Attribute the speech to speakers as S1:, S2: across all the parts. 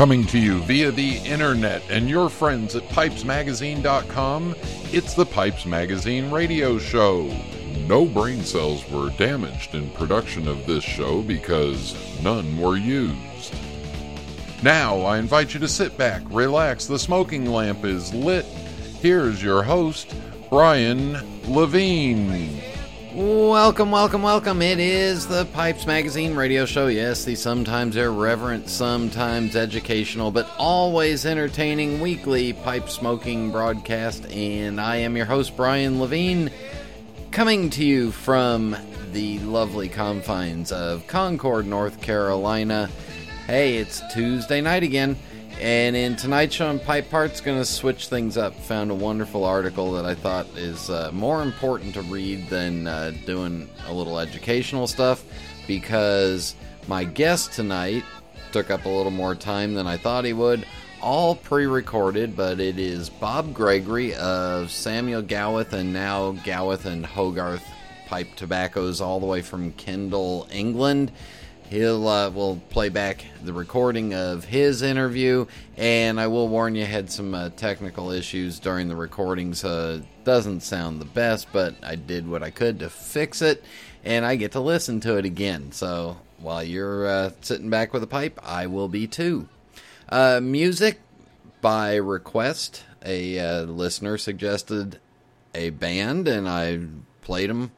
S1: Coming to you via the internet and your friends at pipesmagazine.com, it's the Pipes Magazine radio show. No brain cells were damaged in production of this show because none were used. Now, I invite you to sit back, relax, the smoking lamp is lit. Here's your host, Brian Levine.
S2: Welcome, welcome, welcome. It is the Pipes Magazine radio show. Yes, the sometimes irreverent, sometimes educational, but always entertaining weekly pipe smoking broadcast. And I am your host, Brian Levine, coming to you from the lovely confines of Concord, North Carolina. Hey, it's Tuesday night again. And in tonight's show on Pipe Parts, going to switch things up. Found a wonderful article that I thought is uh, more important to read than uh, doing a little educational stuff because my guest tonight took up a little more time than I thought he would. All pre recorded, but it is Bob Gregory of Samuel Gawith and now Gawith and Hogarth Pipe Tobaccos, all the way from Kendal, England. He'll uh, will play back the recording of his interview, and I will warn you, had some uh, technical issues during the recordings. Uh, doesn't sound the best, but I did what I could to fix it, and I get to listen to it again. So while you're uh, sitting back with a pipe, I will be too. Uh, music by request. A uh, listener suggested a band, and I played them.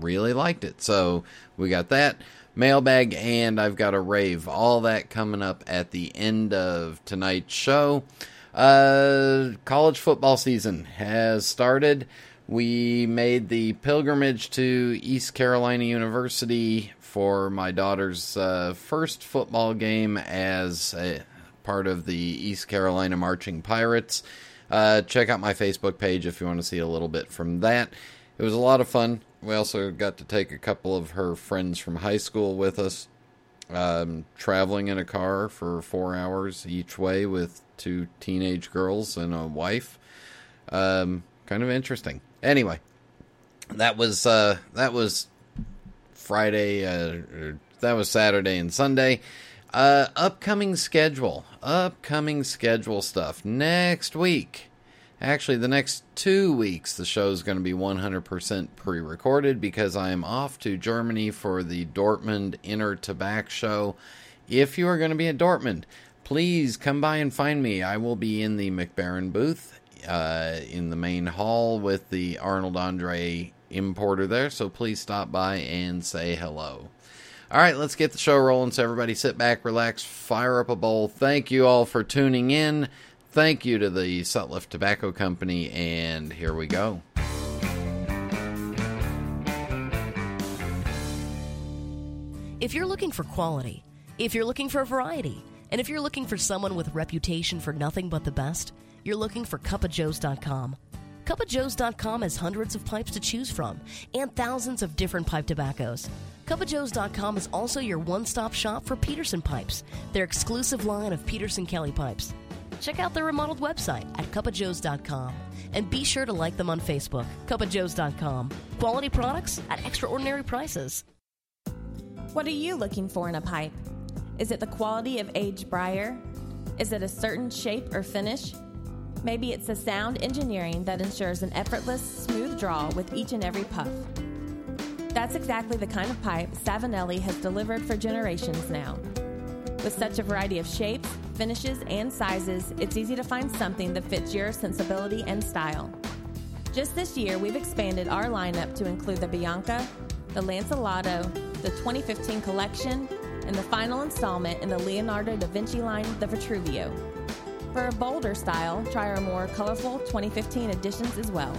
S2: Really liked it, so we got that mailbag, and I've got a rave. All that coming up at the end of tonight's show. Uh, college football season has started. We made the pilgrimage to East Carolina University for my daughter's uh, first football game as a part of the East Carolina Marching Pirates. Uh, check out my Facebook page if you want to see a little bit from that. It was a lot of fun. We also got to take a couple of her friends from high school with us, um, traveling in a car for four hours each way with two teenage girls and a wife. Um, kind of interesting. Anyway, that was uh, that was Friday. Uh, that was Saturday and Sunday. Uh, upcoming schedule. Upcoming schedule stuff next week. Actually, the next two weeks, the show is going to be 100% pre recorded because I am off to Germany for the Dortmund InterTabac Show. If you are going to be at Dortmund, please come by and find me. I will be in the Mac Baren booth uh, in the main hall with the Arnold Andre importer there, so please stop by and say hello. All right, let's get the show rolling. So, everybody sit back, relax, fire up a bowl. Thank you all for tuning in. Thank you to the Sutliff Tobacco Company, and here we go.
S3: If you're looking for quality, if you're looking for a variety, and if you're looking for someone with reputation for nothing but the best, you're looking for cupofjoes.com. Cupofjoes.com has hundreds of pipes to choose from and thousands of different pipe tobaccos. Cupofjoes.com is also your one stop shop for Peterson pipes, their exclusive line of Peterson Kelly pipes. Check out their remodeled website at cupofjoes.com and be sure to like them on Facebook, cupofjoes.com. Quality products at extraordinary prices.
S4: What are you looking for in a pipe? Is it the quality of aged briar? Is it a certain shape or finish? Maybe it's the sound engineering that ensures an effortless, smooth draw with each and every puff. That's exactly the kind of pipe Savinelli has delivered for generations now. With such a variety of shapes, finishes, and sizes, it's easy to find something that fits your sensibility and style. Just this year, we've expanded our lineup to include the Bianca, the Lancelotto, the 2015 collection, and the final installment in the Leonardo da Vinci line, the Vitruvio. For a bolder style, try our more colorful 2015 editions as well.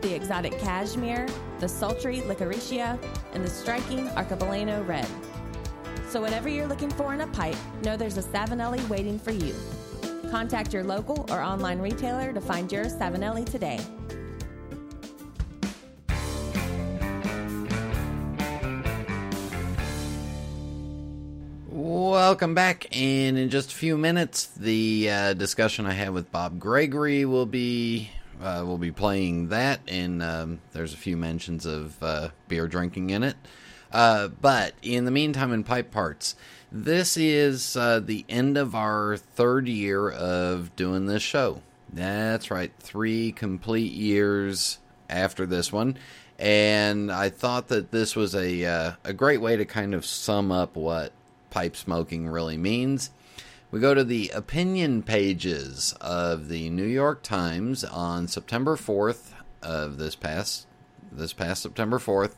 S4: The exotic cashmere, the sultry licoricia, and the striking arcobaleno red. So, whatever you're looking for in a pipe, know there's a Savinelli waiting for you. Contact your local or online retailer to find your Savinelli today.
S2: Welcome back, and in just a few minutes, the uh, discussion I had with Bob Gregory will be uh, we'll be playing that, and um, there's a few mentions of uh, beer drinking in it. Uh, but in the meantime, in pipe parts, this is uh, the end of our third year of doing this show. That's right, three complete years after this one. And I thought that this was a, uh, a great way to kind of sum up what pipe smoking really means. We go to the opinion pages of the New York Times on September 4th of this past this past September 4th.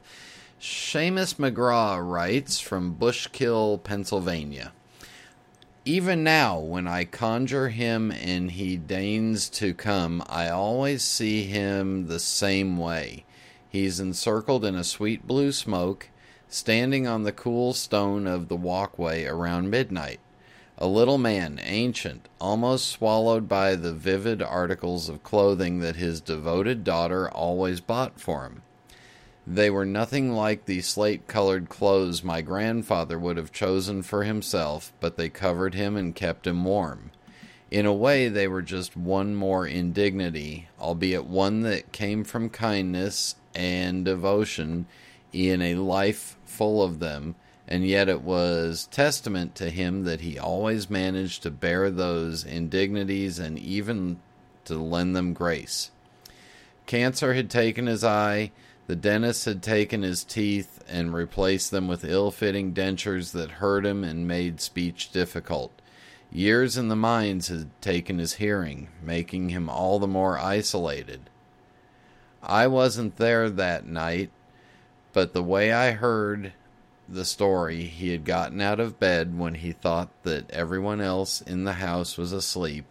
S2: Seamus McGraw writes from Bushkill, Pennsylvania. Even now, when I conjure him and he deigns to come, I always see him the same way. He's encircled in a sweet blue smoke, standing on the cool stone of the walkway around midnight. A little man, ancient, almost swallowed by the vivid articles of clothing that his devoted daughter always bought for him. They were nothing like the slate colored clothes my grandfather would have chosen for himself, but they covered him and kept him warm. In a way, they were just one more indignity, albeit one that came from kindness and devotion in a life full of them, and yet it was testament to him that he always managed to bear those indignities and even to lend them grace. Cancer had taken his eye the dentist had taken his teeth and replaced them with ill fitting dentures that hurt him and made speech difficult. Years in the mines had taken his hearing, making him all the more isolated. I wasn't there that night, but the way I heard the story, he had gotten out of bed when he thought that everyone else in the house was asleep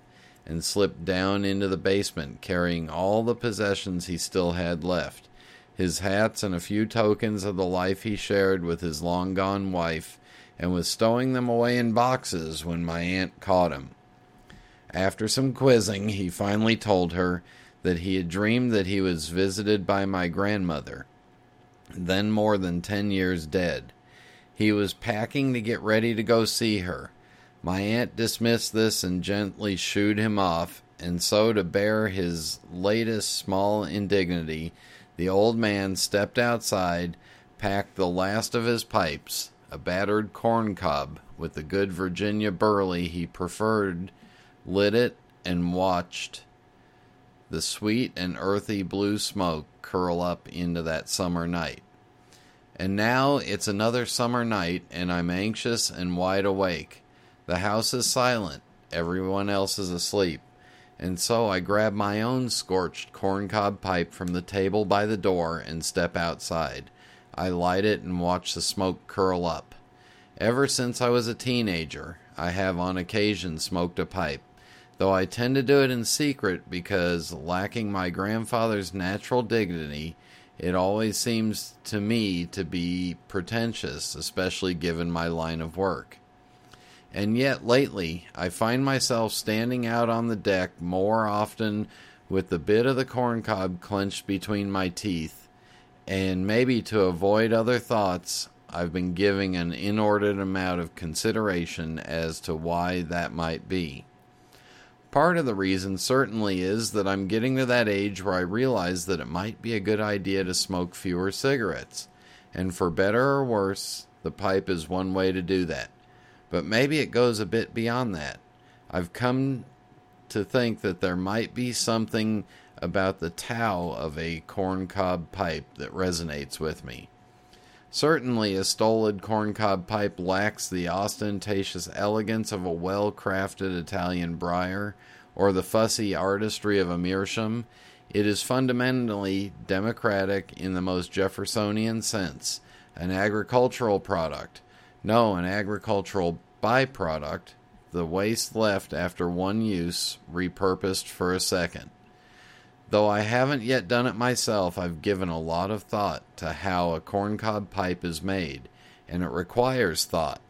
S2: and slipped down into the basement carrying all the possessions he still had left his hats, and a few tokens of the life he shared with his long gone wife, and was stowing them away in boxes when my aunt caught him. After some quizzing, he finally told her that he had dreamed that he was visited by my grandmother, then more than ten years dead. He was packing to get ready to go see her. My aunt dismissed this and gently shooed him off, and so to bear his latest small indignity, the old man stepped outside, packed the last of his pipes, a battered corn cob with the good Virginia burley he preferred, lit it, and watched the sweet and earthy blue smoke curl up into that summer night. And now it's another summer night, and I'm anxious and wide awake. The house is silent, everyone else is asleep and so I grab my own scorched corncob pipe from the table by the door and step outside. I light it and watch the smoke curl up. Ever since I was a teenager, I have on occasion smoked a pipe, though I tend to do it in secret because, lacking my grandfather's natural dignity, it always seems to me to be pretentious, especially given my line of work. And yet, lately, I find myself standing out on the deck more often with the bit of the corncob clenched between my teeth, and maybe to avoid other thoughts, I've been giving an inordinate amount of consideration as to why that might be. Part of the reason certainly is that I'm getting to that age where I realize that it might be a good idea to smoke fewer cigarettes, and for better or worse, the pipe is one way to do that. But maybe it goes a bit beyond that. I've come to think that there might be something about the tow of a corncob pipe that resonates with me. Certainly, a stolid corncob pipe lacks the ostentatious elegance of a well crafted Italian briar or the fussy artistry of a meerschaum. It is fundamentally democratic in the most Jeffersonian sense, an agricultural product, no, an agricultural byproduct, the waste left after one use, repurposed for a second. Though I haven't yet done it myself, I've given a lot of thought to how a corncob pipe is made, and it requires thought.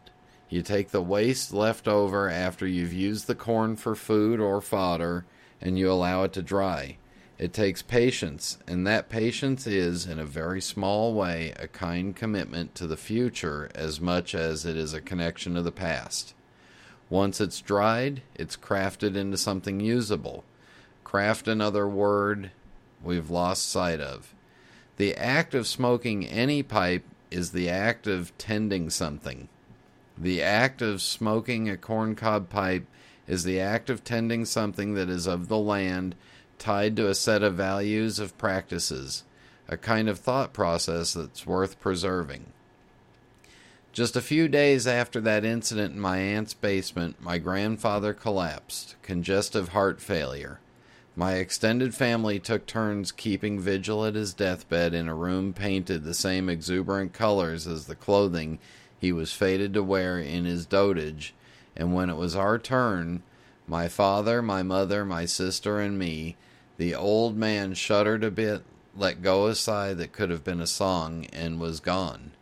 S2: You take the waste left over after you've used the corn for food or fodder, and you allow it to dry. It takes patience, and that patience is, in a very small way, a kind commitment to the future as much as it is a connection to the past. Once it's dried, it's crafted into something usable. Craft another word we've lost sight of. The act of smoking any pipe is the act of tending something. The act of smoking a corncob pipe is the act of tending something that is of the land, tied to a set of values of practices, a kind of thought process that's worth preserving. Just a few days after that incident in my aunt's basement, my grandfather collapsed, congestive heart failure. My extended family took turns keeping vigil at his deathbed in a room painted the same exuberant colors as the clothing he was fated to wear in his dotage, and when it was our turn, my father, my mother, my sister, and me, the old man shuddered a bit, let go a sigh that could have been a song, and was gone.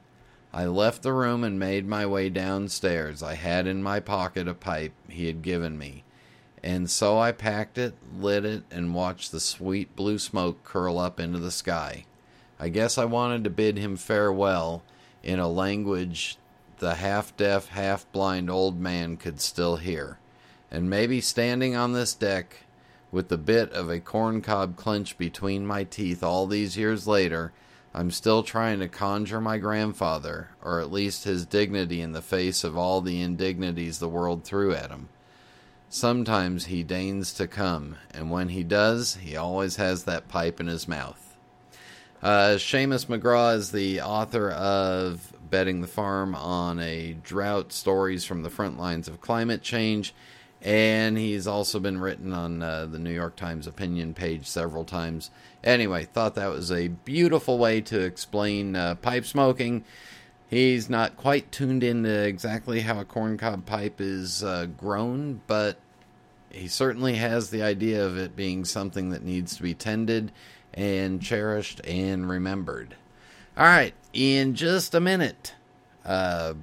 S2: I left the room and made my way downstairs. I had in my pocket a pipe he had given me. And so I packed it, lit it, and watched the sweet blue smoke curl up into the sky. I guess I wanted to bid him farewell in a language the half deaf, half blind old man could still hear. And maybe standing on this deck, with the bit of a corncob clenched between my teeth all these years later, I'm still trying to conjure my grandfather, or at least his dignity in the face of all the indignities the world threw at him. Sometimes he deigns to come, and when he does, he always has that pipe in his mouth. Uh, Seamus McGraw is the author of Betting the Farm on a Drought Stories from the Front Lines of Climate Change, and he's also been written on uh, the New York Times opinion page several times. Anyway, thought that was a beautiful way to explain uh, pipe smoking. He's not quite tuned into exactly how a corncob pipe is uh, grown, but he certainly has the idea of it being something that needs to be tended and cherished and remembered. All right, in just a minute, uh,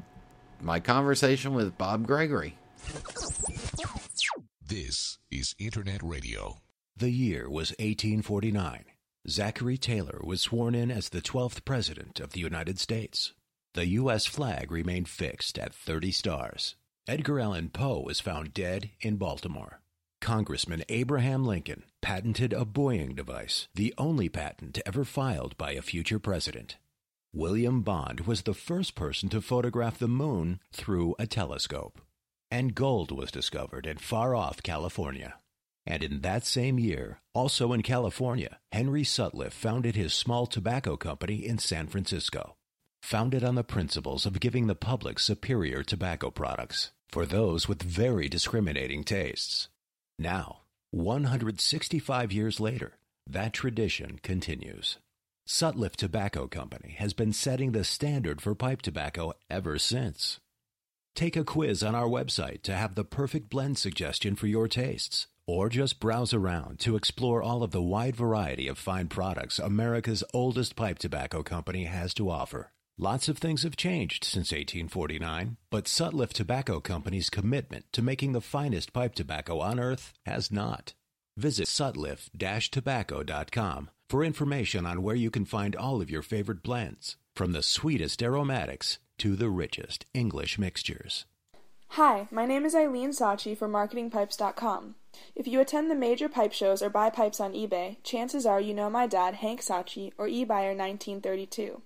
S2: my conversation with Bob Gregory.
S5: This is Internet Radio.
S6: The year was 1849. Zachary Taylor was sworn in as the 12th President of the United States. The U.S. flag remained fixed at 30 stars. Edgar Allan Poe was found dead in Baltimore. Congressman Abraham Lincoln patented a buoying device, the only patent ever filed by a future president. William Bond was the first person to photograph the moon through a telescope. And gold was discovered in far off California. And in that same year, also in California, Henry Sutliff founded his small tobacco company in San Francisco founded on the principles of giving the public superior tobacco products for those with very discriminating tastes. Now, 165 years later, that tradition continues. Sutliff Tobacco Company has been setting the standard for pipe tobacco ever since. Take a quiz on our website to have the perfect blend suggestion for your tastes, or just browse around to explore all of the wide variety of fine products America's oldest pipe tobacco company has to offer. Lots of things have changed since 1849, but Sutliff Tobacco Company's commitment to making the finest pipe tobacco on earth has not. Visit sutliff-tobacco.com for information on where you can find all of your favorite blends, from the sweetest aromatics to the richest English mixtures.
S7: Hi, my name is Eileen Sachi from MarketingPipes.com. If you attend the major pipe shows or buy pipes on eBay, chances are you know my dad, Hank Sachi, or eBuyer1932.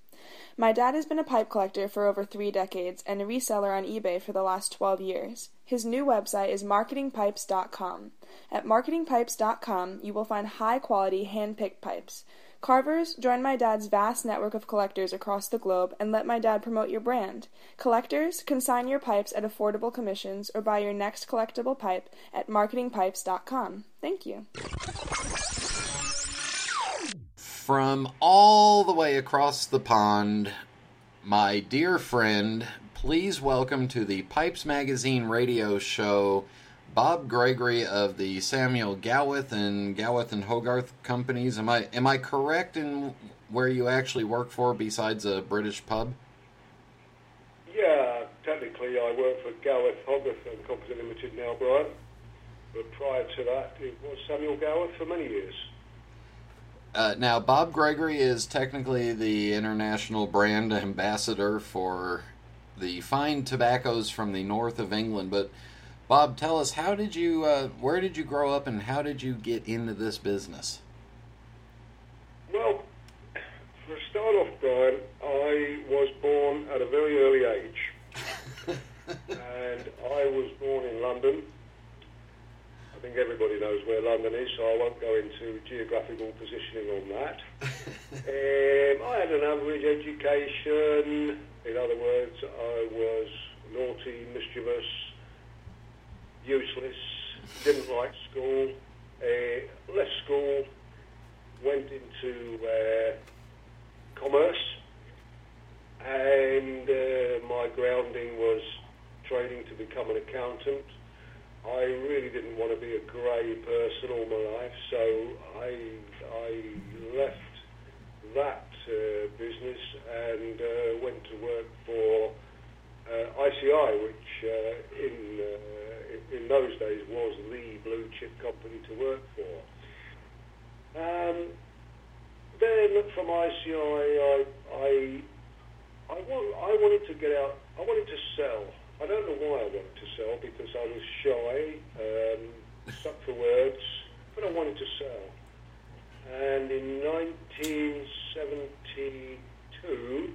S7: My dad has been a pipe collector for over three decades and a reseller on eBay for the last 12 years. His new website is marketingpipes.com. At marketingpipes.com, you will find high quality hand picked pipes. Carvers, join my dad's vast network of collectors across the globe and let my dad promote your brand. Collectors, consign your pipes at affordable commissions or buy your next collectible pipe at marketingpipes.com. Thank you
S2: from all the way across the pond, my dear friend, please welcome to the Pipes Magazine radio show Bob Gregory of the Samuel Gawith and Gawith and Hogarth companies. Am I am I correct in where you actually work for besides a British pub?
S8: Yeah, technically I work for Gawith Hogarth and Company Limited now, Brian. But prior to that, it was Samuel Gawith for many years.
S2: Uh, now, Bob Gregory is technically the international brand ambassador for the fine tobaccos from the north of England. But Bob, tell us how did you, uh, where did you grow up, and how did you get into this business?
S8: Well, for a start off, Brian, I was born at a very early age, and I was born in London. I think everybody knows where London is, so I won't go into geographical positioning on that. um, I had an average education. In other words, I was naughty, mischievous useless, didn't like school, uh, left school, went into uh, commerce, and uh, my grounding was training to become an accountant. I really didn't want to be a grey person all my life, so I, I left that uh, business and uh, went to work for uh, ICI, which uh, in, in those days was the blue chip company to work for. Um, then from ICI, I, I, I, want, I wanted to get out, I wanted to sell. I don't know why I wanted to sell because I was shy, um, stuck for words, but I wanted to sell. And in 1972,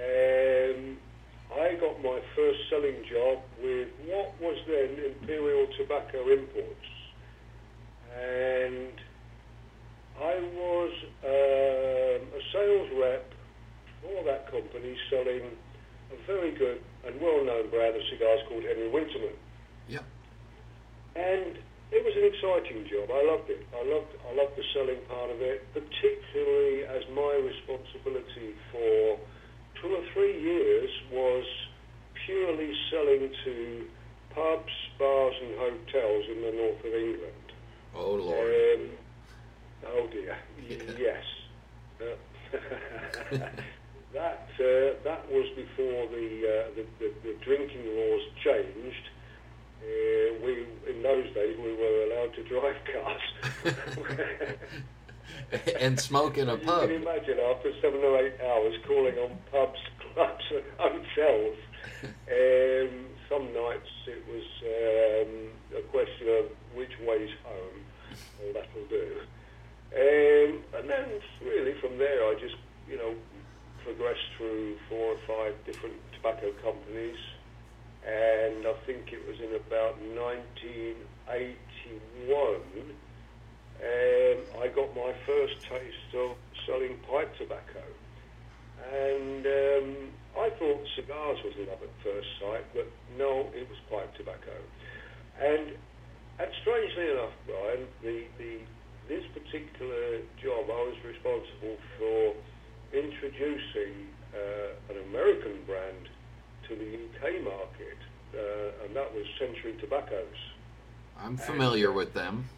S8: um, I got my first selling job with what was then Imperial Tobacco Imports. And I was um, a sales rep for that company selling a very good and well-known brand of cigars called Henry Winterman.
S2: Yep.
S8: And it was an exciting job. I loved it. I loved I loved the selling part of it, particularly as my responsibility for two or three years was purely selling to pubs, bars, and hotels in the north of England.
S2: Oh Lord.
S8: Um, oh dear. Y- yes. Uh, that uh, that was before the, uh, the, the the drinking laws changed. Uh, we in those days we were allowed to drive cars.
S2: and smoke in a
S8: you
S2: pub.
S8: can imagine after seven or eight hours calling on pubs, clubs, and hotels. Um, some nights it was um, a question of which way's home. Well, that'll do. Um, and then really from there I just, you know, progressed through four or five different tobacco companies. And I think it was in about 1981 um, I got my first taste of selling pipe tobacco. And um, I thought cigars was love at first sight, but no, it was pipe tobacco. And, and strangely enough, Brian, the, the, this particular job, I was responsible for introducing uh, an American brand to the UK market, uh, and that was Century Tobaccos.
S2: I'm familiar with them.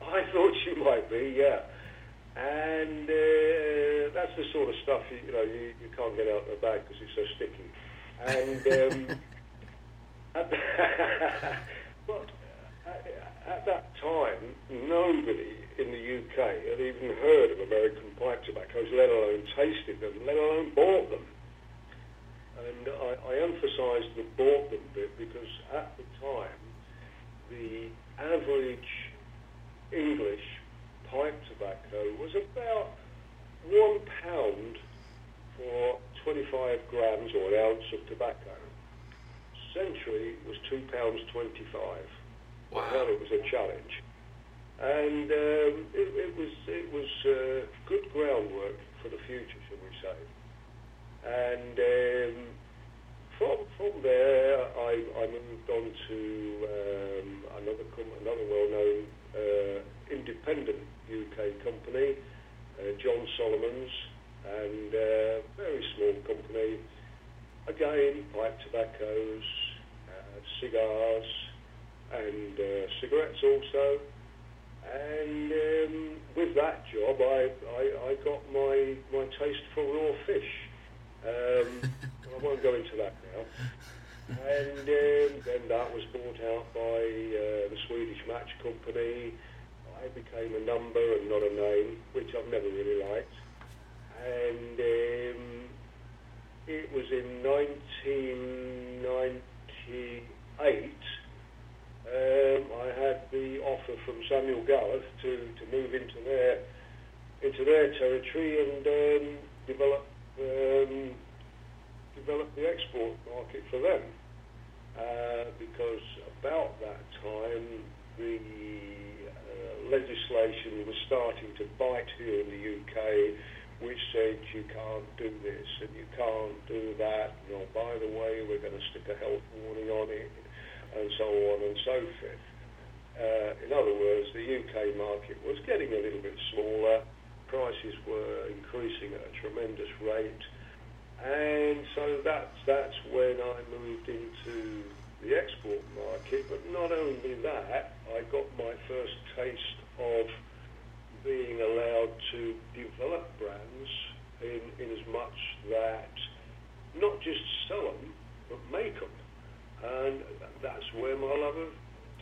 S8: I thought you might be, yeah. And uh, that's the sort of stuff you, you know you, you can't get out of the bag because it's so sticky. And um, at, but at, at that time, nobody in the UK had even heard of American pipe tobaccos, let alone tasted them, let alone bought them. And I, I emphasise the bought them bit because at the time, the average English pipe tobacco was about one pound for 25 grams or an ounce of tobacco. Century was two pounds 25.
S2: Wow.
S8: I it was a challenge, and um, it, it was it was uh, good groundwork for the future, shall we say? And um, from from there, I, I moved on to um, another another well-known independent UK company, uh, John Solomon's, and uh, very small company. Again, pipe tobaccos, uh, cigars, and uh, cigarettes also. And um, with that job, I, I, I got my, my taste for raw fish. Um, I won't go into that now. And um, then that was bought out by uh, the Swedish Match Company. I became a number and not a name, which I've never really liked. And um, it was in 1998 um, I had the offer from Samuel Gawith to, to move into their into their territory and um, develop um, develop the export market for them. Uh, because about that time, the uh, legislation was starting to bite here in the UK, which said you can't do this and you can't do that. And oh, by the way, we're going to stick a health warning on it, and so on and so forth. Uh, in other words, the UK market was getting a little bit smaller. Prices were increasing at a tremendous rate, and so that's that's when I moved into the export market. But not only that, I got my first taste of being allowed to develop brands in, in as much that not just sell them, but make them. And that's where my love of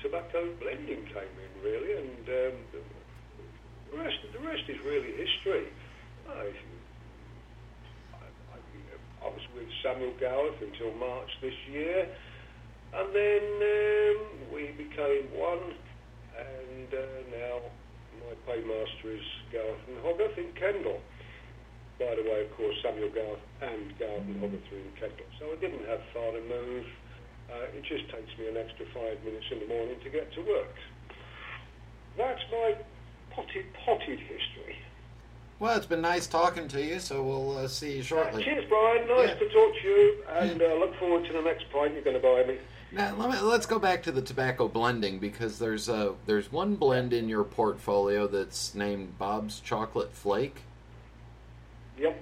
S8: tobacco blending came in, really. And um, the rest, the rest is really history. I, was with Samuel Gawith until March this year. And then um, we became one, and uh, now my paymaster is Gawith and Hogarth in Kendal. By the way, of course, Samuel Gawith and Gawith and Hogarth are in. So I didn't have far to move. Uh, it just takes me an extra five minutes in the morning to get to work. That's my potted, potted history.
S2: Well, it's been nice talking to you, so we'll uh, see you shortly.
S8: Uh, cheers, Brian. Nice
S2: Yeah.
S8: to talk to you, and uh, look forward to the next pint you're going to buy me.
S2: Now let me, let's go back to the tobacco blending because there's a there's one blend in your portfolio that's named Bob's Chocolate Flake.
S8: Yep.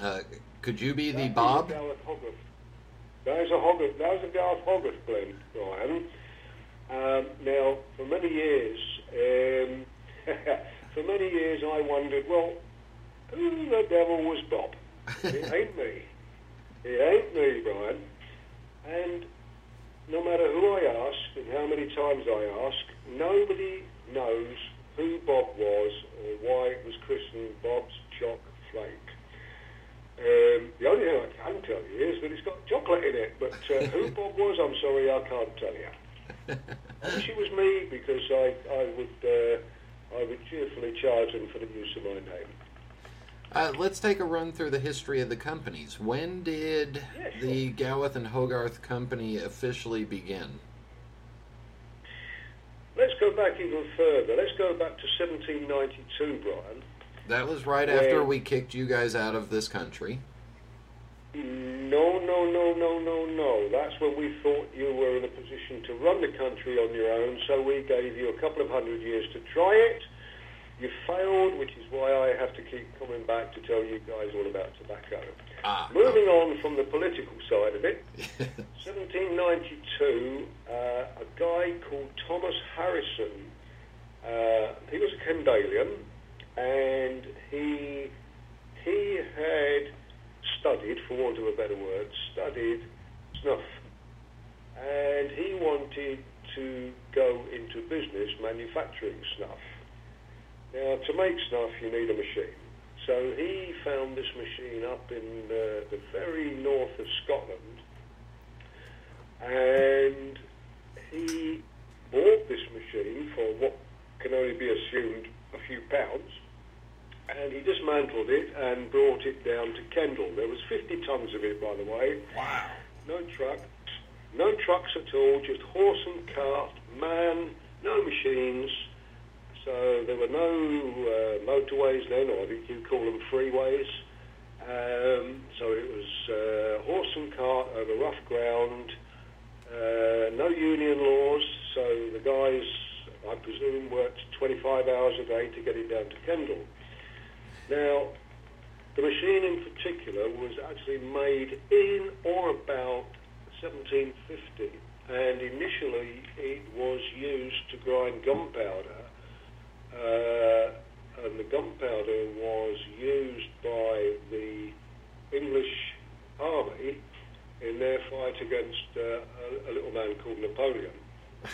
S2: Uh, could you be the
S8: That is
S2: Bob?
S8: That is a Hogarth. That is a Gawith Hogarth blend, Brian. Um, now, for many years, um, for many years, I wondered, well, who the devil was Bob? It ain't me. It ain't me, Brian. And no matter who I ask and how many times I ask, nobody knows who Bob was or why it was christened Bob's Choc Flake. Um, the only thing I can tell you is that it's got chocolate in it, but uh, who Bob was, I'm sorry, I can't tell you. I wish it was me because I, I would uh, I would cheerfully charge them for the use of my name.
S2: Uh, let's take a run through the history of the companies. When did
S8: Yeah, sure.
S2: the Gawith and Hogarth company officially begin?
S8: Let's go back even further. Let's go back to 1792, Brian.
S2: That was right after we kicked you guys out of this country.
S8: No, no, no, no, no, no. That's when we thought you were in a position to run the country on your own, so we gave you a couple of hundred years to try it. You failed, which is why I have to keep coming back to tell you guys all about tobacco.
S2: Ah,
S8: Moving on from the political side of it, 1792, uh, a guy called Thomas Harrison, uh, he was a Kendalian, and he he had studied, for want of a better word, studied snuff, and he wanted to go into business manufacturing snuff. Now, to make snuff, you need a machine. So he found this machine up in uh, the very north of Scotland, and he bought this machine for what can only be assumed a few pounds, and he dismantled it and brought it down to Kendal. There was 50 tons of it, by the way.
S2: wow.
S8: No trucks, no trucks at all, just horse and cart, man, no machines. So there were no uh, motorways then, or you call them freeways. Um, so it was uh, horse and cart over rough ground, uh, no union laws. So the guys, I presume, worked 25 hours a day to get it down to Kendal. Now, the machine in particular was actually made in or about 1750, and initially it was used to grind gunpowder, uh, and the gunpowder was used by the English army in their fight against uh, a, a little man called Napoleon.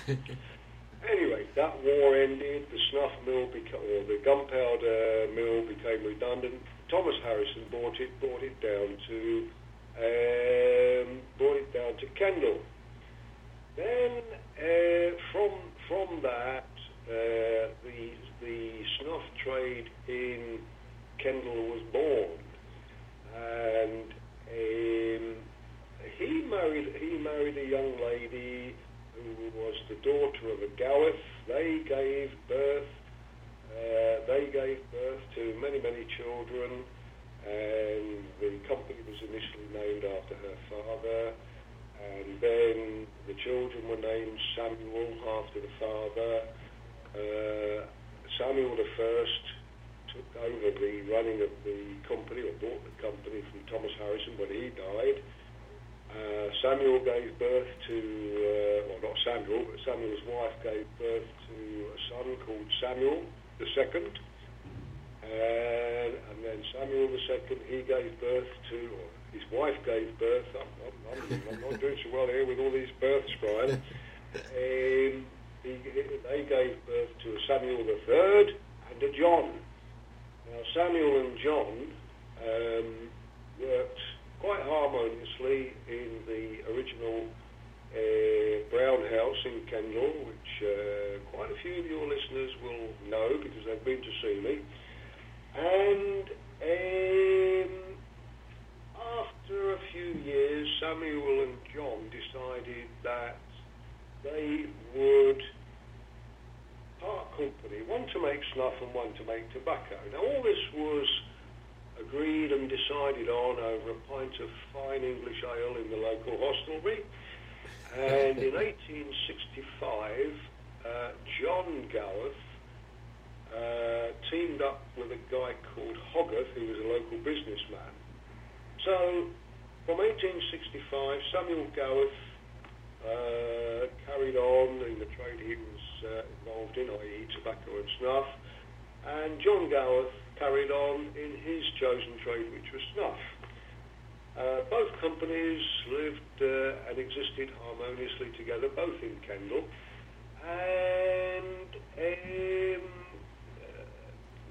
S8: Anyway, that war ended. The snuff mill became, or the gunpowder mill became redundant. Thomas Harrison bought it, brought it down to, um, brought it down to Kendal. Then uh, from from that, uh, the the snuff trade in Kendal was born, and um, he married he married a young lady who was the daughter of a Gawith. They gave birth. Uh, they gave birth to many, many children, and the company was initially named after her father. And then the children were named Samuel after the father. Uh, Samuel the first took over the running of the company or bought the company from Thomas Harrison when he died. Uh, Samuel gave birth to, uh, well not Samuel, but Samuel's wife gave birth to a son called Samuel the second. And, and then Samuel the second, he gave birth to, or his wife gave birth. I'm, I'm, I'm, I'm not doing so well here with all these births, Brian. Um, he, they gave birth to Samuel the third and a John. Now Samuel and John um, worked quite harmoniously in the original uh, Brown House in Kendal, which uh, quite a few of your listeners will know because they've been to see me. And um, after a few years, Samuel and John decided that they would part company, one to make snuff and one to make tobacco. Now all this was agreed and decided on over a pint of fine English ale in the local hostelry. And in 1865, uh, John Gawith uh, teamed up with a guy called Hogarth, who was a local businessman. So, from 1865, Samuel Gawith uh, carried on in the trade he was uh, involved in, i.e. tobacco and snuff, and John Gawith carried on in his chosen trade, which was snuff. Uh, both companies lived uh, and existed harmoniously together, both in Kendal, and um,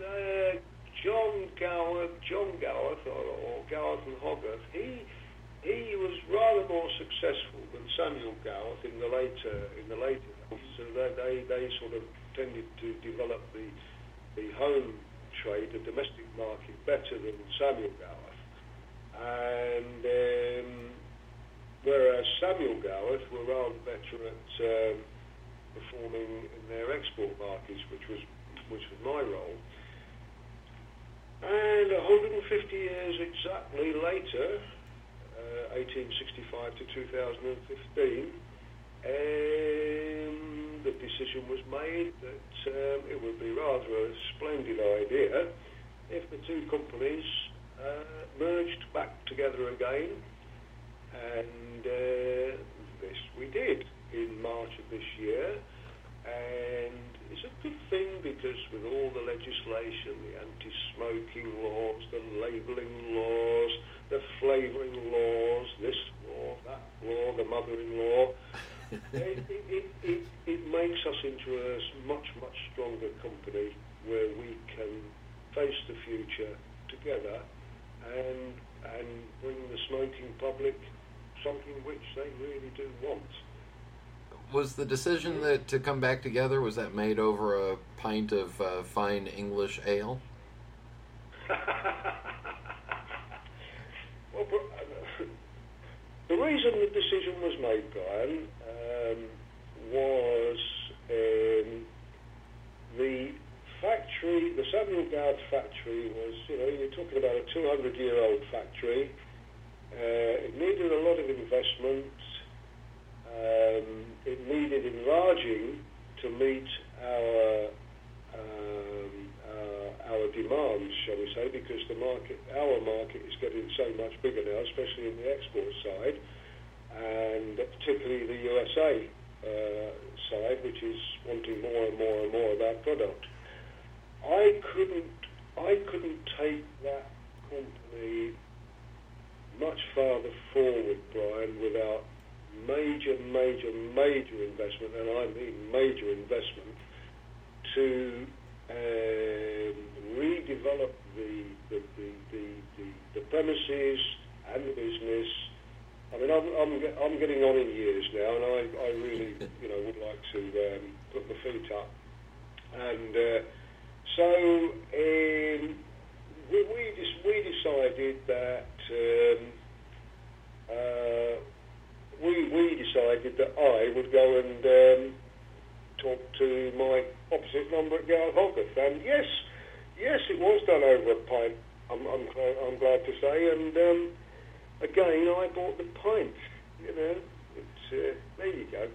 S8: uh, John Gawith, John Gawith, or, or Gawith and Hogarth, he he was rather more successful than Samuel Gawith in the later in the later. So they, they they sort of tended to develop the the home trade, the domestic market, better than Samuel Gawith. And um, whereas Samuel Gawith were rather better at um, performing in their export markets, which was which was my role. And 150 years exactly later, uh, 1865 to 2015, um, the decision was made that um, it would be rather a splendid idea if the two companies uh, merged back together again, and uh, this we did in March of this year, and it's a good thing because with all the legislation, the anti-smoking laws, the labelling laws, the flavouring laws, this law, that law, the mother-in-law, it, it, it, it makes us into a much, much stronger company where we can face the future together and and bring the smoking public something which they really do want.
S2: Was the decision that to come back together was that made over a pint of uh, fine English ale?
S8: well, uh, the reason the decision was made, Brian, um, was um, the factory, the Samuel Gawith factory was, you know, you're talking about a 200-year-old factory. Uh, it needed a lot of investment. Um, it needed enlarging to meet our, um, our, our demands, shall we say, because the market, our market is getting so much bigger now, especially in the export side, and particularly the USA uh, side, which is wanting more and more and more of our product. I couldn't I couldn't take that company much farther forward, Brian, without major, major, major investment, and I mean major investment, to um, redevelop the the, the, the, the, the premises and the business. I mean, I'm, I'm, I'm getting on in years now, and I, I really, you know, would like to um, put my feet up and uh, so um, we, we, just, we decided that um, uh, we, we decided that I would go and um, talk to my opposite number at Gawith Hogarth. And yes, yes, it was done over a pint. I'm, I'm, I'm glad to say. And um, again, I bought the pint. You know, it's, uh, there you go.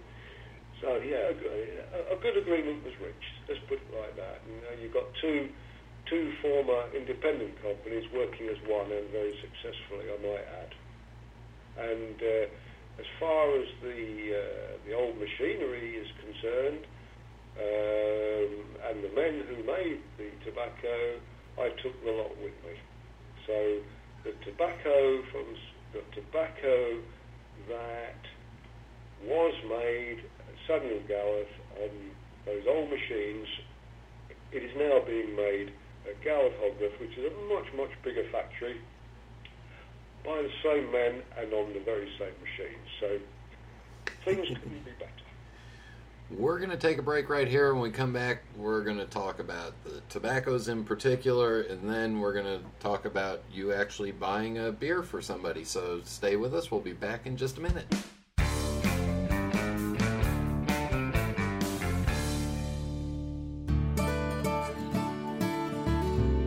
S8: So yeah, a, a, good agreement was reached. Let's put it like that. And uh, you've got two two former independent companies working as one and very successfully, I might add. And uh, as far as the uh, the old machinery is concerned, um, and the men who made the tobacco, I took the lot with me. So the tobacco from the tobacco that was made at Samuel on those old machines, it is now being made at Gawith Hogarth, which is a much, much bigger factory, by the same men and on the very same machines. So things couldn't be better.
S2: We're going to take a break right here. When we come back, we're going to talk about the tobaccos in particular, and then we're going to talk about you actually buying a beer for somebody. So stay with us. We'll be back in just a minute.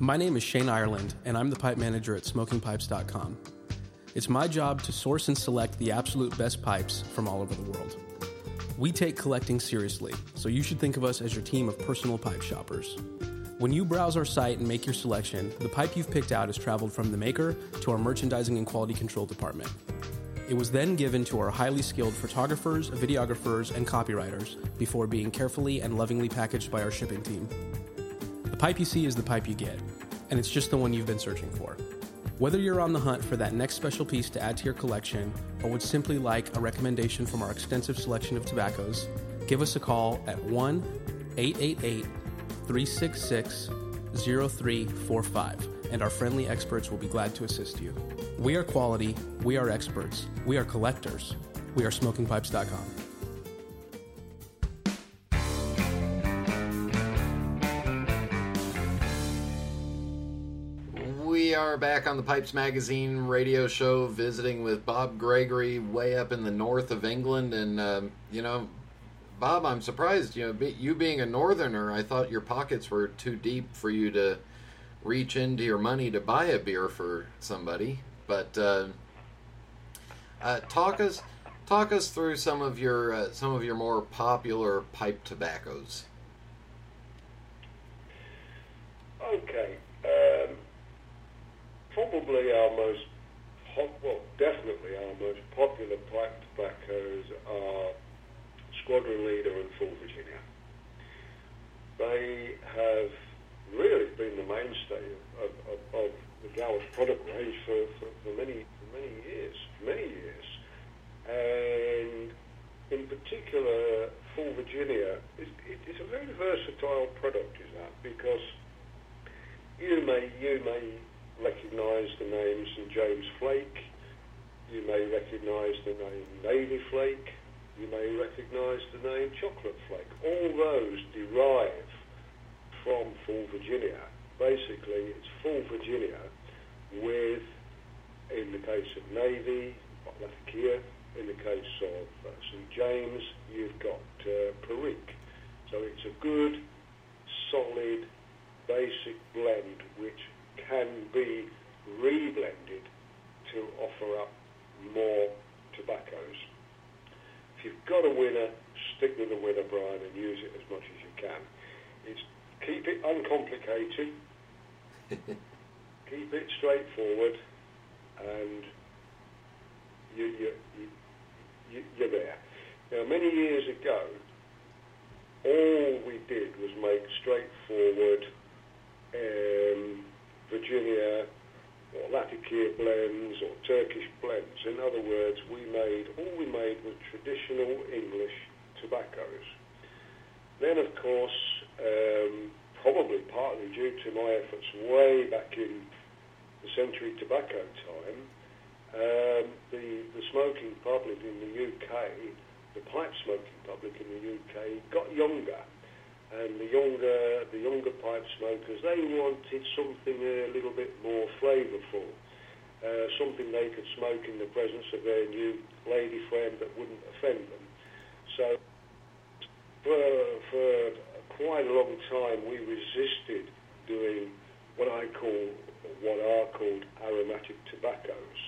S9: My name is Shane Ireland, and I'm the pipe manager at smokingpipes.com. It's my job to source and select the absolute best pipes from all over the world. We take collecting seriously, so you should think of us as your team of personal pipe shoppers. When you browse our site and make your selection, the pipe you've picked out has traveled from the maker to our merchandising and quality control department. It was then given to our highly skilled photographers, videographers, and copywriters before being carefully and lovingly packaged by our shipping team. The pipe you see is the pipe you get, and it's just the one you've been searching for. Whether you're on the hunt for that next special piece to add to your collection or would simply like a recommendation from our extensive selection of tobaccos, give us a call at 1 888 366 0345 and our friendly experts will be glad to assist you. We are quality, we are experts, we are collectors, we are smokingpipes.com.
S2: are back on the Pipes Magazine radio show, visiting with Bob Gregory, way up in the north of England. And um, you know, Bob, I'm surprised. You know, be, you being a northerner, I thought your pockets were too deep for you to reach into your money to buy a beer for somebody. But uh, uh, talk us talk us through some of your uh, some of your more popular pipe tobaccos.
S8: Okay. Um, probably our most, hot, well, definitely our most popular pipe tobaccos are Squadron Leader and Full Virginia. They have really been the mainstay of, of, of the Gawith product range for, for, for, many for many years, many years. And in particular, Full Virginia is it, it's a very versatile product, is that because you may you may recognise the name St James Flake, you may recognise the name Navy Flake, you may recognise the name Chocolate Flake. All those derive from Full Virginia. Basically, it's Full Virginia with, in the case of Navy, Latakia. In the case of uh, St James, you've got uh, Perique. So it's a good, solid, basic blend which can be reblended to offer up more tobaccos. If you've got a winner, stick with the winner, Brian, and use it as much as you can. It's keep it uncomplicated, keep it straightforward, and you, you, you, you're there. Now, many years ago, all we did was make straightforward um, Virginia or Latakia blends or Turkish blends. In other words, we made all we made was traditional English tobaccos. Then, of course, um, probably partly due to my efforts way back in the century tobacco time, um, the, the smoking public in the UK, the pipe smoking public in the UK, got younger. And the younger, the younger pipe smokers, they wanted something a little bit more flavourful, uh, something they could smoke in the presence of their new lady friend that wouldn't offend them. So for, for quite a long time, we resisted doing what I call, what are called aromatic tobaccos.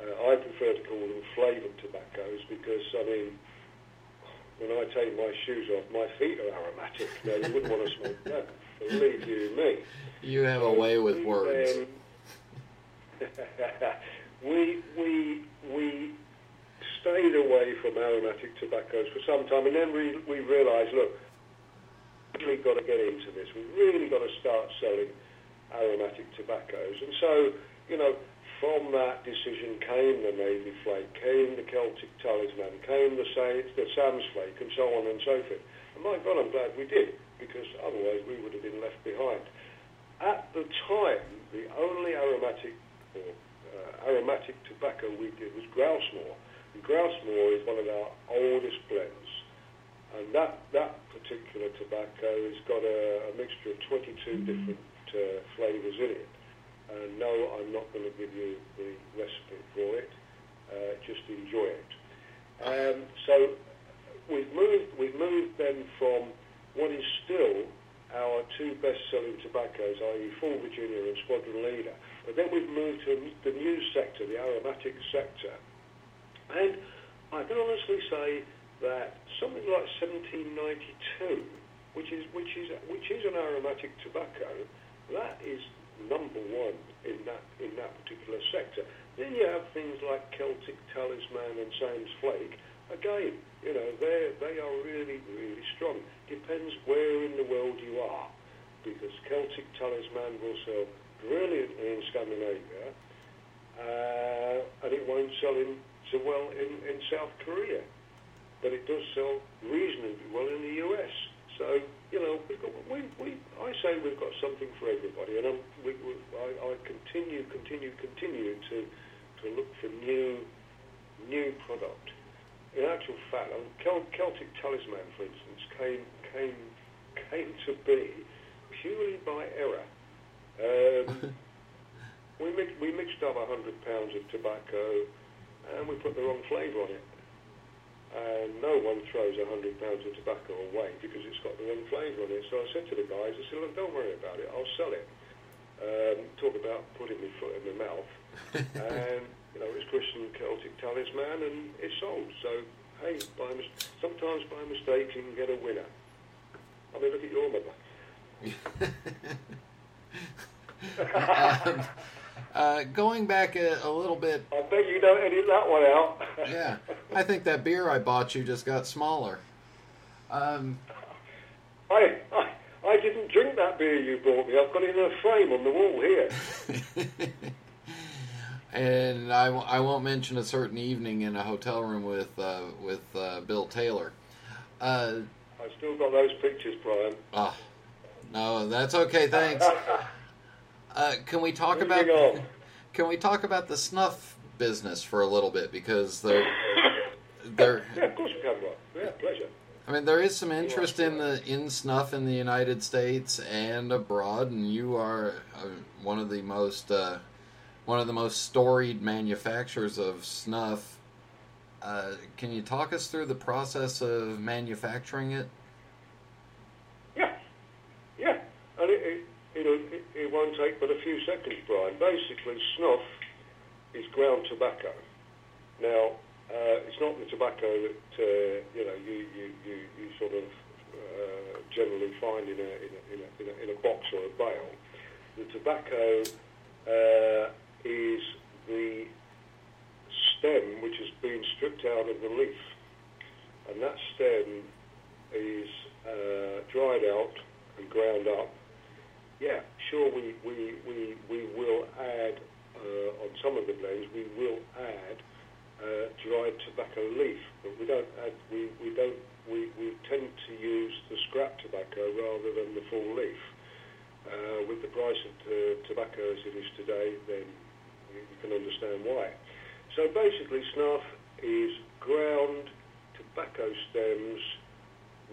S8: Uh, I prefer to call them flavoured tobaccos because, I mean, when I take my shoes off, my feet are aromatic. Now, you wouldn't want to smoke that. Believe you me.
S2: You have a way with words.
S8: Um, we, we, we stayed away from aromatic tobaccos for some time, and then we, we realised, look, we've really got to get into this. We've really got to start selling aromatic tobaccos. And so, you know, from that decision came the Navy Flake, came the Celtic Talisman, came the, the Sam's Flake, and so on and so forth. And my God, I'm glad we did, because otherwise we would have been left behind. At the time, the only aromatic or uh, aromatic tobacco we did was Grousemoor. And Grousemoor is one of our oldest blends. And that, that particular tobacco has got a, a mixture of 22 different uh, flavours in it. Uh, no, I'm not going to give you the recipe for it. Uh, just enjoy it. Um, so we've moved. We've moved then from what is still our two best-selling tobaccos, i.e., Full Virginia and Squadron Leader. But then we've moved to the new sector, the aromatic sector, and I can honestly say that something like 1792, which is which is which is an aromatic tobacco, that is number one in that in that particular sector. Then you have things like Celtic Talisman and Sam's Flake. Again, you know, they they are really really strong. Depends where in the world you are, because Celtic Talisman will sell brilliantly in Scandinavia, uh, and it won't sell in so well in, in South Korea, but it does sell reasonably well in the US. So you know, we've got, we, we, I say we've got something for everybody, and I'm, we, we, I, I continue, continue, continue to, to look for new, new product. In actual fact, um, Celtic Talisman, for instance, came, came, came to be purely by error. Um, we, we mixed up 100 pounds of tobacco, and we put the wrong flavour on it and no one throws a hundred pounds of tobacco away because it's got the wrong flavour on it. So I said to the guys, I said, look, don't worry about it, I'll sell it. Um, talk about putting my foot in my mouth. and, you know, it's Christian Celtic Talisman and it's sold. So, hey, by mis- sometimes by mistake you can get a winner. I mean, look at your mother.
S2: um, uh, going back a, a, little bit.
S8: I bet you don't edit that one out.
S2: yeah, I think that beer I bought you just got smaller. Um,
S8: I, I, I didn't drink that beer you bought me. I've got it in a frame on the wall here.
S2: and I, I won't mention a certain evening in a hotel room with uh, with uh, Bill Taylor. Uh,
S8: I've still got those pictures, Brian.
S2: Oh, no, that's okay. Thanks. Uh, can we talk
S8: Moving
S2: about can we talk about the snuff business for a little bit because there there
S8: Yeah, of course we can. Yeah, pleasure.
S2: I mean there is some interest in the in snuff in the United States and abroad and you are uh, one of the most uh, one of the most storied manufacturers of snuff. Uh, can you talk us through the process of manufacturing it?
S8: Yeah, yeah, and it, it, you know, it, it won't take but a few seconds, Brian. Basically, snuff is ground tobacco. Now, uh, it's not the tobacco that uh, you know you, you, you, you sort of uh, generally find in a, in, a, in, a, in, a, in a box or a bale. The tobacco uh, is the stem which has been stripped out of the leaf, and that stem is uh, dried out and ground up. Yeah, sure, we, we, we, we will add, uh, on some of the blends, we will add uh, dried tobacco leaf, but we don't add, we, we don't we, we tend to use the scrap tobacco rather than the full leaf. Uh, with the price of tobacco as it is today, then you can understand why. So basically, snuff is ground tobacco stems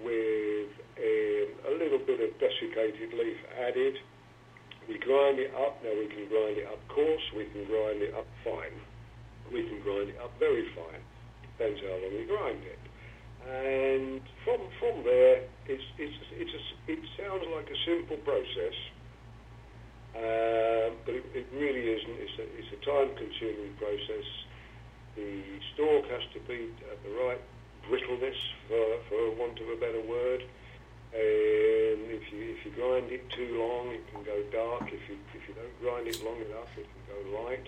S8: with um, a little bit of desiccated leaf added. We grind it up. Now we can grind it up coarse. We can grind it up fine. We can grind it up very fine. Depends how long we grind it. And from from there, it's it's it's a, it sounds like a simple process, uh, but it, it really isn't. It's a it's a time-consuming process. The stalk has to be at the right brittleness, for for want of a better word. And if you if you grind it too long, it can go dark. If you if you don't grind it long enough, it can go light.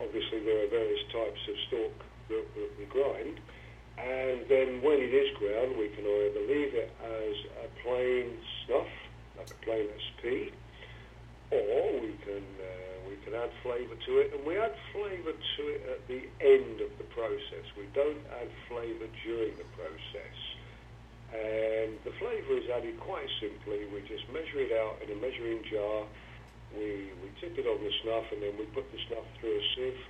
S8: Obviously, there are various types of stalk that, that we grind. And then when it is ground, we can either leave it as a plain snuff, like a plain SP, or we can uh, we can add flavour to it. And we add flavour to it at the end of the process. We don't add flavour during the process. And the flavour is added quite simply. We just measure it out in a measuring jar. We, we tip it on the snuff and then we put the snuff through a sieve.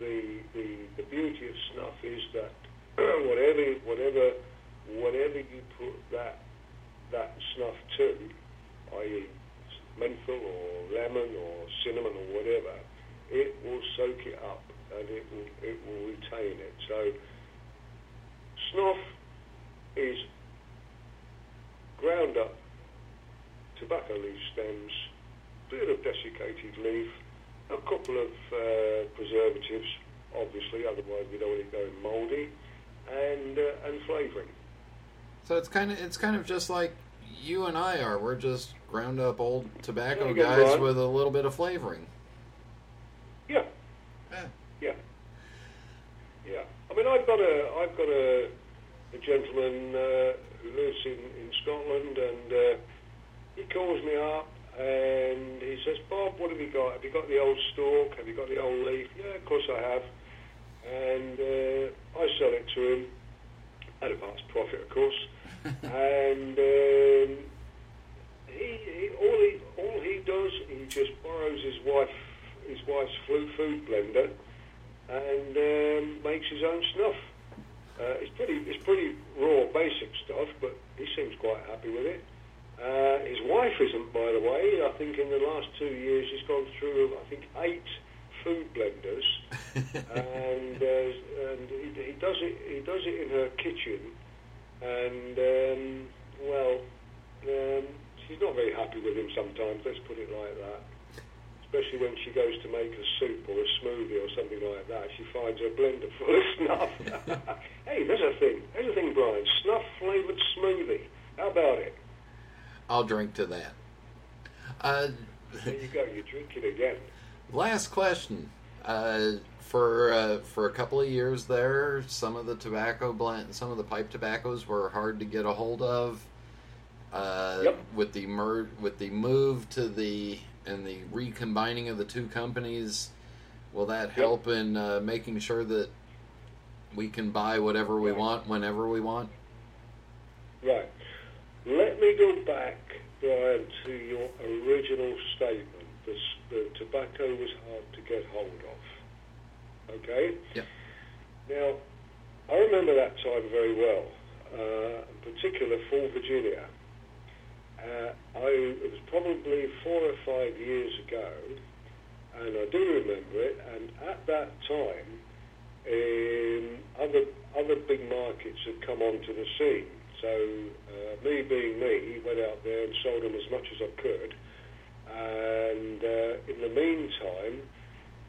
S8: The, the, the beauty of snuff is that whatever whatever whatever you put that that snuff to, i.e. menthol or lemon or cinnamon or whatever, it will soak it up and it will it will retain it. So snuff is ground up tobacco leaf stems, bit of desiccated leaf, a couple of uh, preservatives, obviously, otherwise we don't want it going mouldy and uh, and flavoring.
S2: So it's kind of it's kind of just like you and I are. We're just ground up old tobacco guys
S8: right.
S2: with a little bit of flavoring.
S8: Yeah.
S2: Yeah.
S8: Yeah. Yeah. I mean, I've got a I've got a, a gentleman uh, who lives in, in Scotland, and uh, he calls me up and he says, Bob, what have you got? Have you got the old stalk? Have you got the old leaf? Yeah, of course I have. And uh, I sell it to him at a vast profit, of course. And um, he, he all he all he does, he just borrows his wife his wife's flu food blender and um, makes his own snuff. Uh, it's pretty it's pretty raw, basic stuff, but he seems quite happy with it. Uh, his wife isn't, by the way. I think in the last two years he's gone through, I think, eight food blenders, and uh, and he, he does it he does it in her kitchen, and um, well, um, she's not very happy with him sometimes. Let's put it like that. Especially when she goes to make a soup or a smoothie or something like that, she finds her blender full of snuff. hey, there's a thing. There's a thing, Brian. Snuff flavored smoothie. How about it?
S2: I'll drink to that. Uh,
S8: There you go. You drink it again.
S2: last question. Uh, for uh, for a couple of years there, some of the tobacco blend, some of the pipe tobaccos were hard to get a hold of. Uh,
S8: Yep.
S2: With the mer- with the move to the and the recombining of the two companies, will that help in uh, making sure that we can buy whatever we want whenever we want?
S8: Right. Let me go back, Brian, to your original statement. The, the tobacco was hard to get hold of. Okay?
S2: Yeah.
S8: Now, I remember that time very well, uh, in particular for Virginia. Uh, I, it was probably four or five years ago, and I do remember it, and at that time, um, other other big markets had come onto the scene. So uh, me being me, went out there and sold them as much as I could. And uh, in the meantime,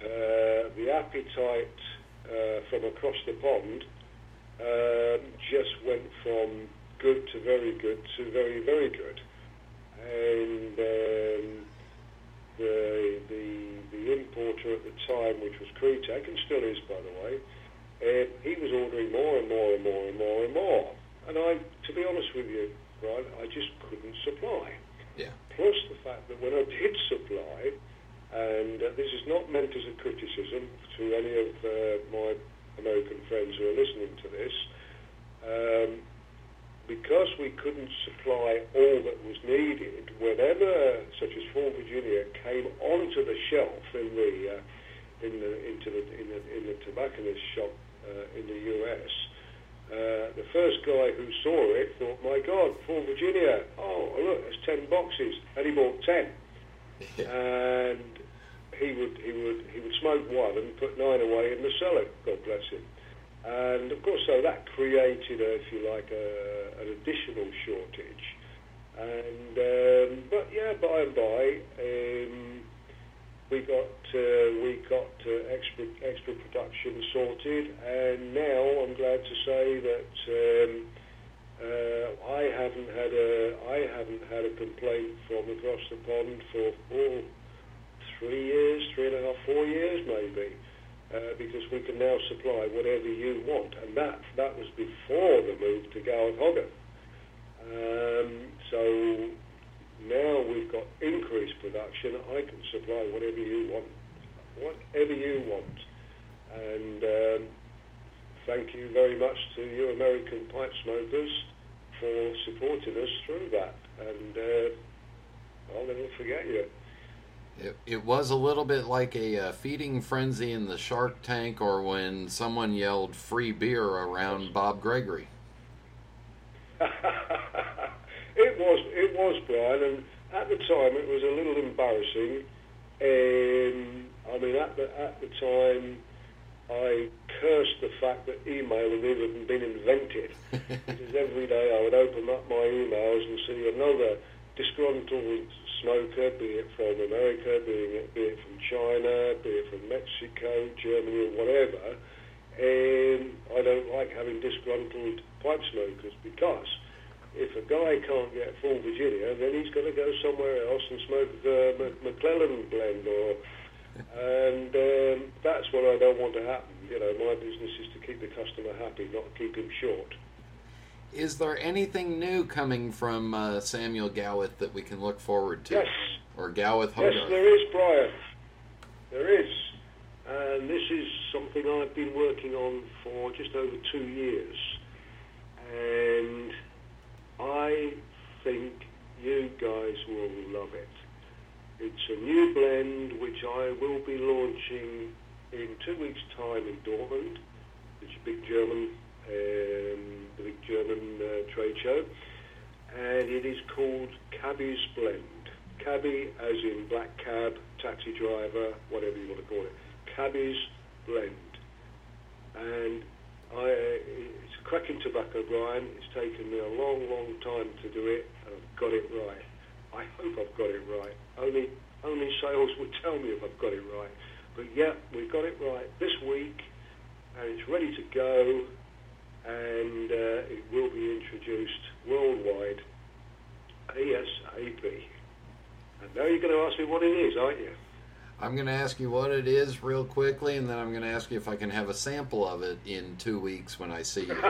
S8: uh, the appetite uh, from across the pond um, just went from good to very good to very very good. And um, the, the the importer at the time, which was Kretek, and still is by the way, um, he was ordering more and more and more and more and more. And I, to be honest with you, Brian, I just couldn't supply.
S2: Yeah.
S8: Plus the fact that when I did supply, and uh, this is not meant as a criticism to any of uh, my American friends who are listening to this. Um, because we couldn't supply all that was needed, whenever, such as Full Virginia, came onto the shelf in the uh, in the into the in the, in the tobacconist shop uh, in the U.S. Uh, the first guy who saw it thought, "My God, Full Virginia! Oh, look, there's ten boxes," and he bought ten. and he would he would he would smoke one and put nine away in the cellar. God bless him. And of course, so that created, a, if you like, a, an additional shortage. And um, but yeah, by and by, we got uh, we got uh, extra extra production sorted, and now I'm glad to say that um, uh, I haven't had a I haven't had a complaint from across the pond for oh, three years, three and a half, four years maybe uh, because we can now supply whatever you want. And that, that was before the move to Gawith Hogarth. Um, so now we've got increased production. I can supply whatever you want, whatever you want. And um, thank you very much to you American pipe smokers for supporting us through that. And uh, I'll never forget you.
S2: It, it was a little bit like a uh, feeding frenzy in the Shark Tank, or when someone yelled "free beer" around Bob Gregory.
S8: it was, it was, Brian, and at the time it was a little embarrassing. Um, I mean, at the at the time, I cursed the fact that email had even been invented, because every day I would open up my emails and see another disgruntled smoker, be it from America, be it, be it from China, be it from Mexico, Germany, or whatever. And I don't like having disgruntled pipe smokers because if a guy can't get full Virginia, then he's got to go somewhere else and smoke the McClelland blend, or and um, that's what I don't want to happen. You know, my business is to keep the customer happy, not keep him short.
S2: Is there anything new coming from uh, Samuel Gawith that we can look forward to?
S8: Yes.
S2: Or Gawith
S8: Hogarth? Yes, there is, Brian. There is. And this is something I've been working on for just over two years. And I think you guys will love it. It's a new blend which I will be launching in two weeks' time in Dortmund. It's a big German um, the big German uh, trade show, and it is called Cabby's Blend. Cabby, as in black cab, taxi driver, whatever you want to call it. Cabby's Blend, and I, it's cracking tobacco, Brian. It's taken me a long, long time to do it, and I've got it right. I hope I've got it right. Only, only sales will tell me if I've got it right. But yeah, we've got it right this week, and it's ready to go and uh, it will be introduced worldwide ASAP. And now you're going to ask me what it is, aren't you?
S2: I'm going to ask you what it is real quickly, and then I'm going to ask you if I can have a sample of it in two weeks when I see you.
S8: okay,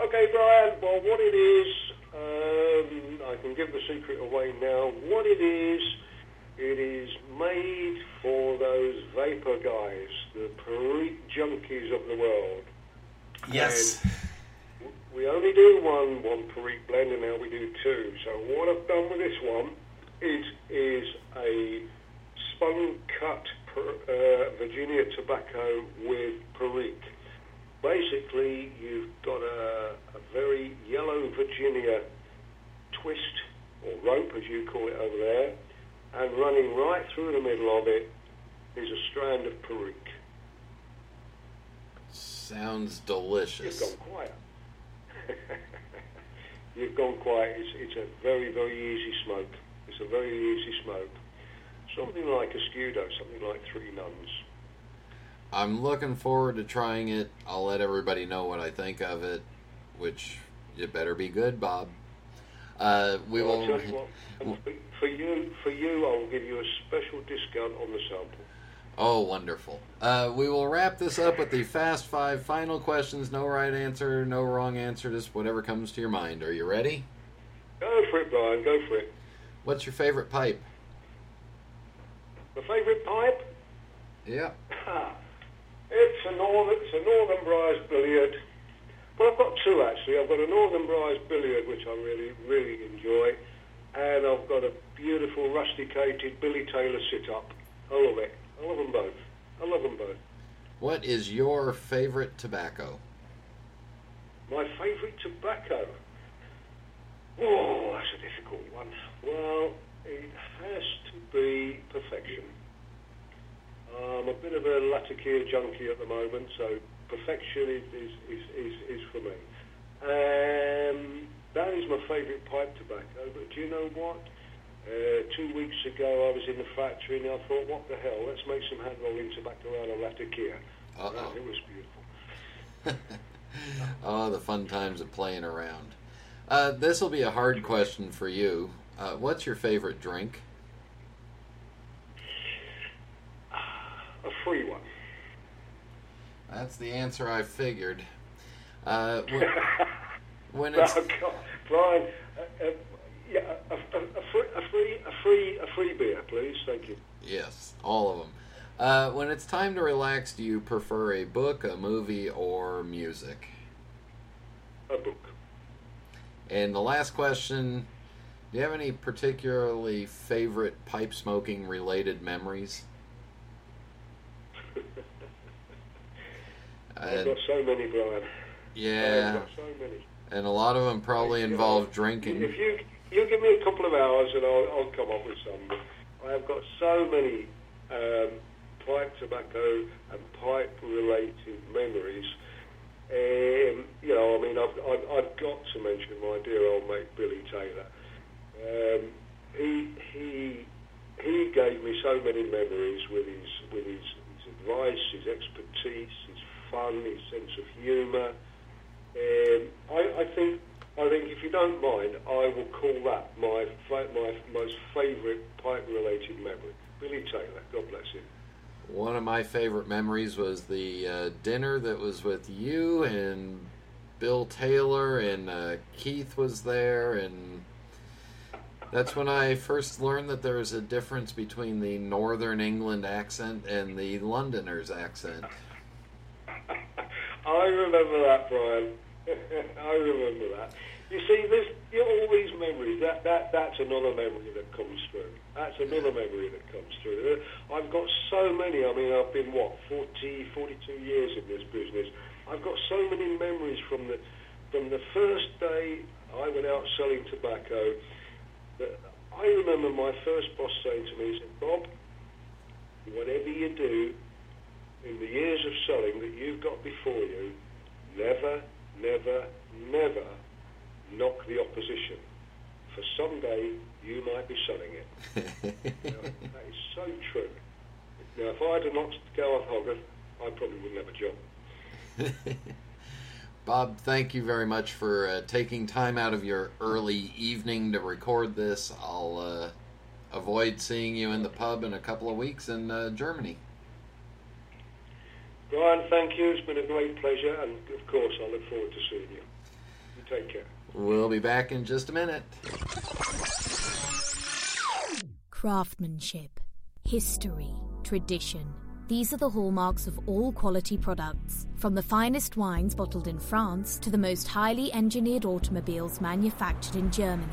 S8: Brian. Well, what it is, um, I can give the secret away now. What it is it is made for those vapor guys, the Perique junkies of the world.
S2: Yes.
S8: And we only do one one Perique blend, and now we do two. So what I've done with this one, it is a spun cut per, uh, Virginia tobacco with Perique. Basically, you've got a, a very yellow Virginia twist or rope, as you call it over there and running right through the middle of it is a strand of Perique.
S2: Sounds delicious.
S8: You've gone quiet. You've gone quiet. It's, it's a very, very easy smoke. It's a very easy smoke. Something like a Scudo, something like Three Nuns.
S2: I'm looking forward to trying it. I'll let everybody know what I think of it, which it better be good, Bob. Uh, we
S8: well,
S2: will.
S8: What, for you, for you, I will give you a special discount on the sample.
S2: Oh, wonderful. Uh, we will wrap this up with the fast five final questions. No right answer, no wrong answer, just whatever comes to your mind. Are you ready?
S8: Go for it, Brian. Go for it.
S2: What's your favorite pipe?
S8: My favorite pipe?
S2: Yeah.
S8: It's a northern, it's a Northern Briars billiard. Well, I've got two actually. I've got a Northern Briars billiard, which I really, really enjoy, and I've got a beautiful rusticated Billy Taylor sit-up. I love it. I love them both. I love them both.
S2: What is your favorite tobacco?
S8: My favourite tobacco. Oh, that's a difficult one. Well, it has to be perfection. I'm a bit of a Latakia junkie at the moment, so perfection is, is, is, is, is for me. Um, that is my favourite pipe tobacco, but do you know what? Uh, two weeks ago, I was in the factory and I thought, what the hell? Let's make some hand rolling tobacco out of Latakia. It was beautiful.
S2: oh, the fun times of playing around. Uh, this will be a hard question for you. Uh, what's your favorite drink?
S8: A free one.
S2: That's the answer I figured. Uh, when, when
S8: Oh,
S2: it's
S8: God, Brian, uh, uh, yeah, a, a, a, free, a free, a free, a free beer, please. Thank you.
S2: yes, all of them. Uh, when it's time to relax, do you prefer a book, a movie, or music?
S8: A book.
S2: And the last question: Do you have any particularly favorite pipe smoking related memories?
S8: I've
S2: Uh,
S8: got so many, Brian. I've
S2: yeah,
S8: so many.
S2: and a lot of them probably involve drinking.
S8: If you you give me a couple of hours and I'll, I'll come up with some. I have got so many um, pipe tobacco and pipe related memories. Um, you know, I mean, I've, I've, I've got to mention my dear old mate Billy Taylor. Um, he he he gave me so many memories with his with his, his advice, his expertise, his fun, his sense of humour. Um, I, I think I think if you don't mind, I will call that my my most favourite pipe related memory. Billy Taylor, God bless him.
S2: One of my favorite memories was the uh, dinner that was with you and Bill Taylor and uh, Keith was there, and that's when I first learned that there was a difference between the Northern England accent and the Londoner's accent.
S8: I remember that, Brian. I remember that. You see, there's you know, all these memories. That, that that's another memory that comes through. That's another memory that comes through. Uh, I've got so many. I mean, I've been what 40, 42 years in this business. I've got so many memories from the from the first day I went out selling tobacco. That I remember my first boss saying to me, he said, "Bob, whatever you do in the years of selling that you've got before you, never, never, never knock the opposition. For someday you might be selling it. now, that is so true. Now, if I had knocked Gawith Hogarth, I probably wouldn't have a job.
S2: Bob, thank you very much for uh, taking time out of your early evening to record this. I'll uh, avoid seeing you in the pub in a couple of weeks in uh, Germany.
S8: Brian, thank you. It's been a great pleasure, and of course, I look forward to seeing you. You take care.
S2: We'll be back in just a minute.
S10: Craftsmanship, history, tradition. These are the hallmarks of all quality products, from the finest wines bottled in France to the most highly engineered automobiles manufactured in Germany.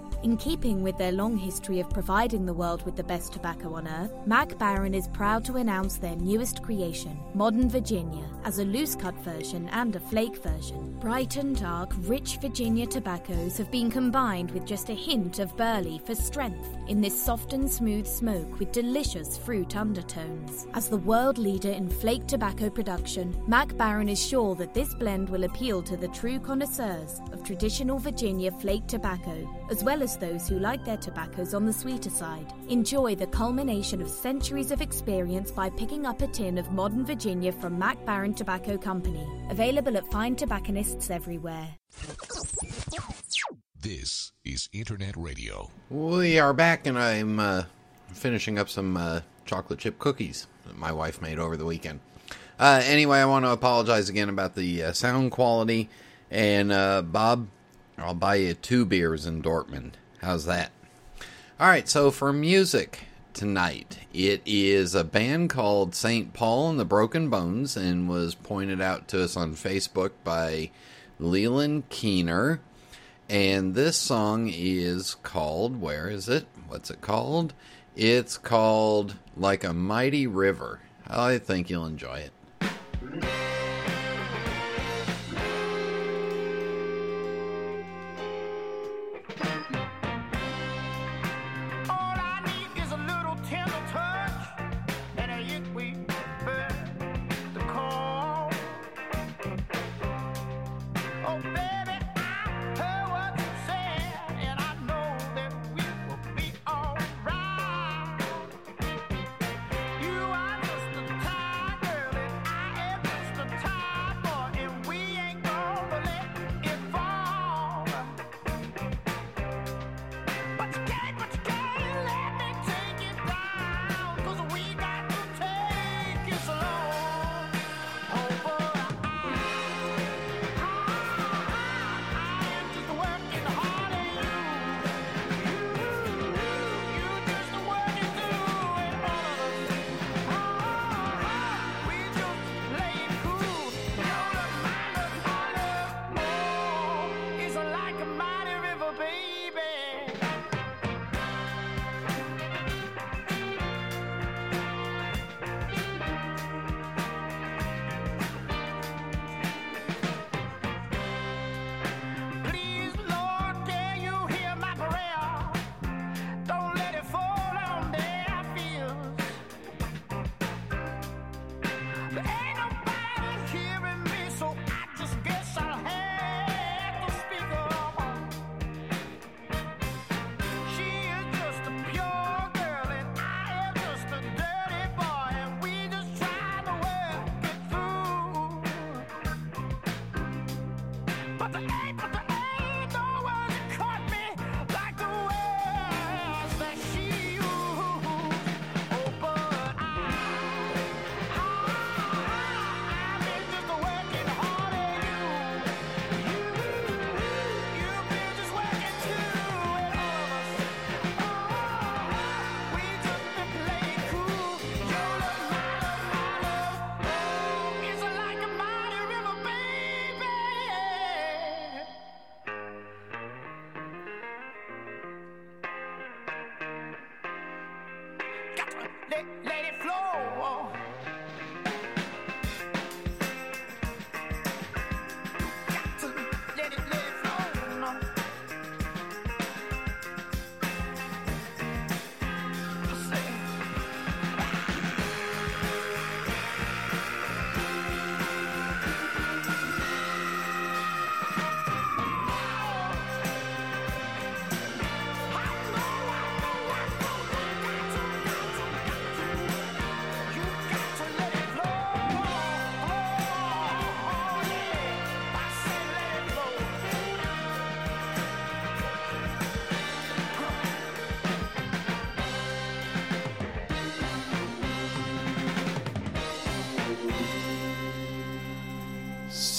S10: In keeping with their long history of providing the world with the best tobacco on earth, Mac Baren is proud to announce their newest creation, Modern Virginia, as a loose cut version and a flake version. Bright and dark, rich Virginia tobaccos have been combined with just a hint of burley for strength in this soft and smooth smoke with delicious fruit undertones. As the world leader in flake tobacco production, Mac Baren is sure that this blend will appeal to the true connoisseurs of traditional Virginia flake tobacco, as well as those who like their tobaccos on the sweeter side. Enjoy the culmination of centuries of experience by picking up a tin of modern Virginia from Mac Baren Tobacco Company. Available at fine tobacconists everywhere.
S5: This is Internet Radio.
S11: We are back, and I'm uh, finishing up some uh, chocolate chip cookies that my wife made over the weekend. Uh, anyway, I want to apologize again about the uh, sound quality. And uh, Bob, I'll buy you two beers in Dortmund. How's that? All right, so for music tonight, it is a band called St. Paul and the Broken Bones, and was pointed out to us on Facebook by Leland Keener. And this song is called, where is it? What's it called? It's called Like a Mighty River. I think you'll enjoy it.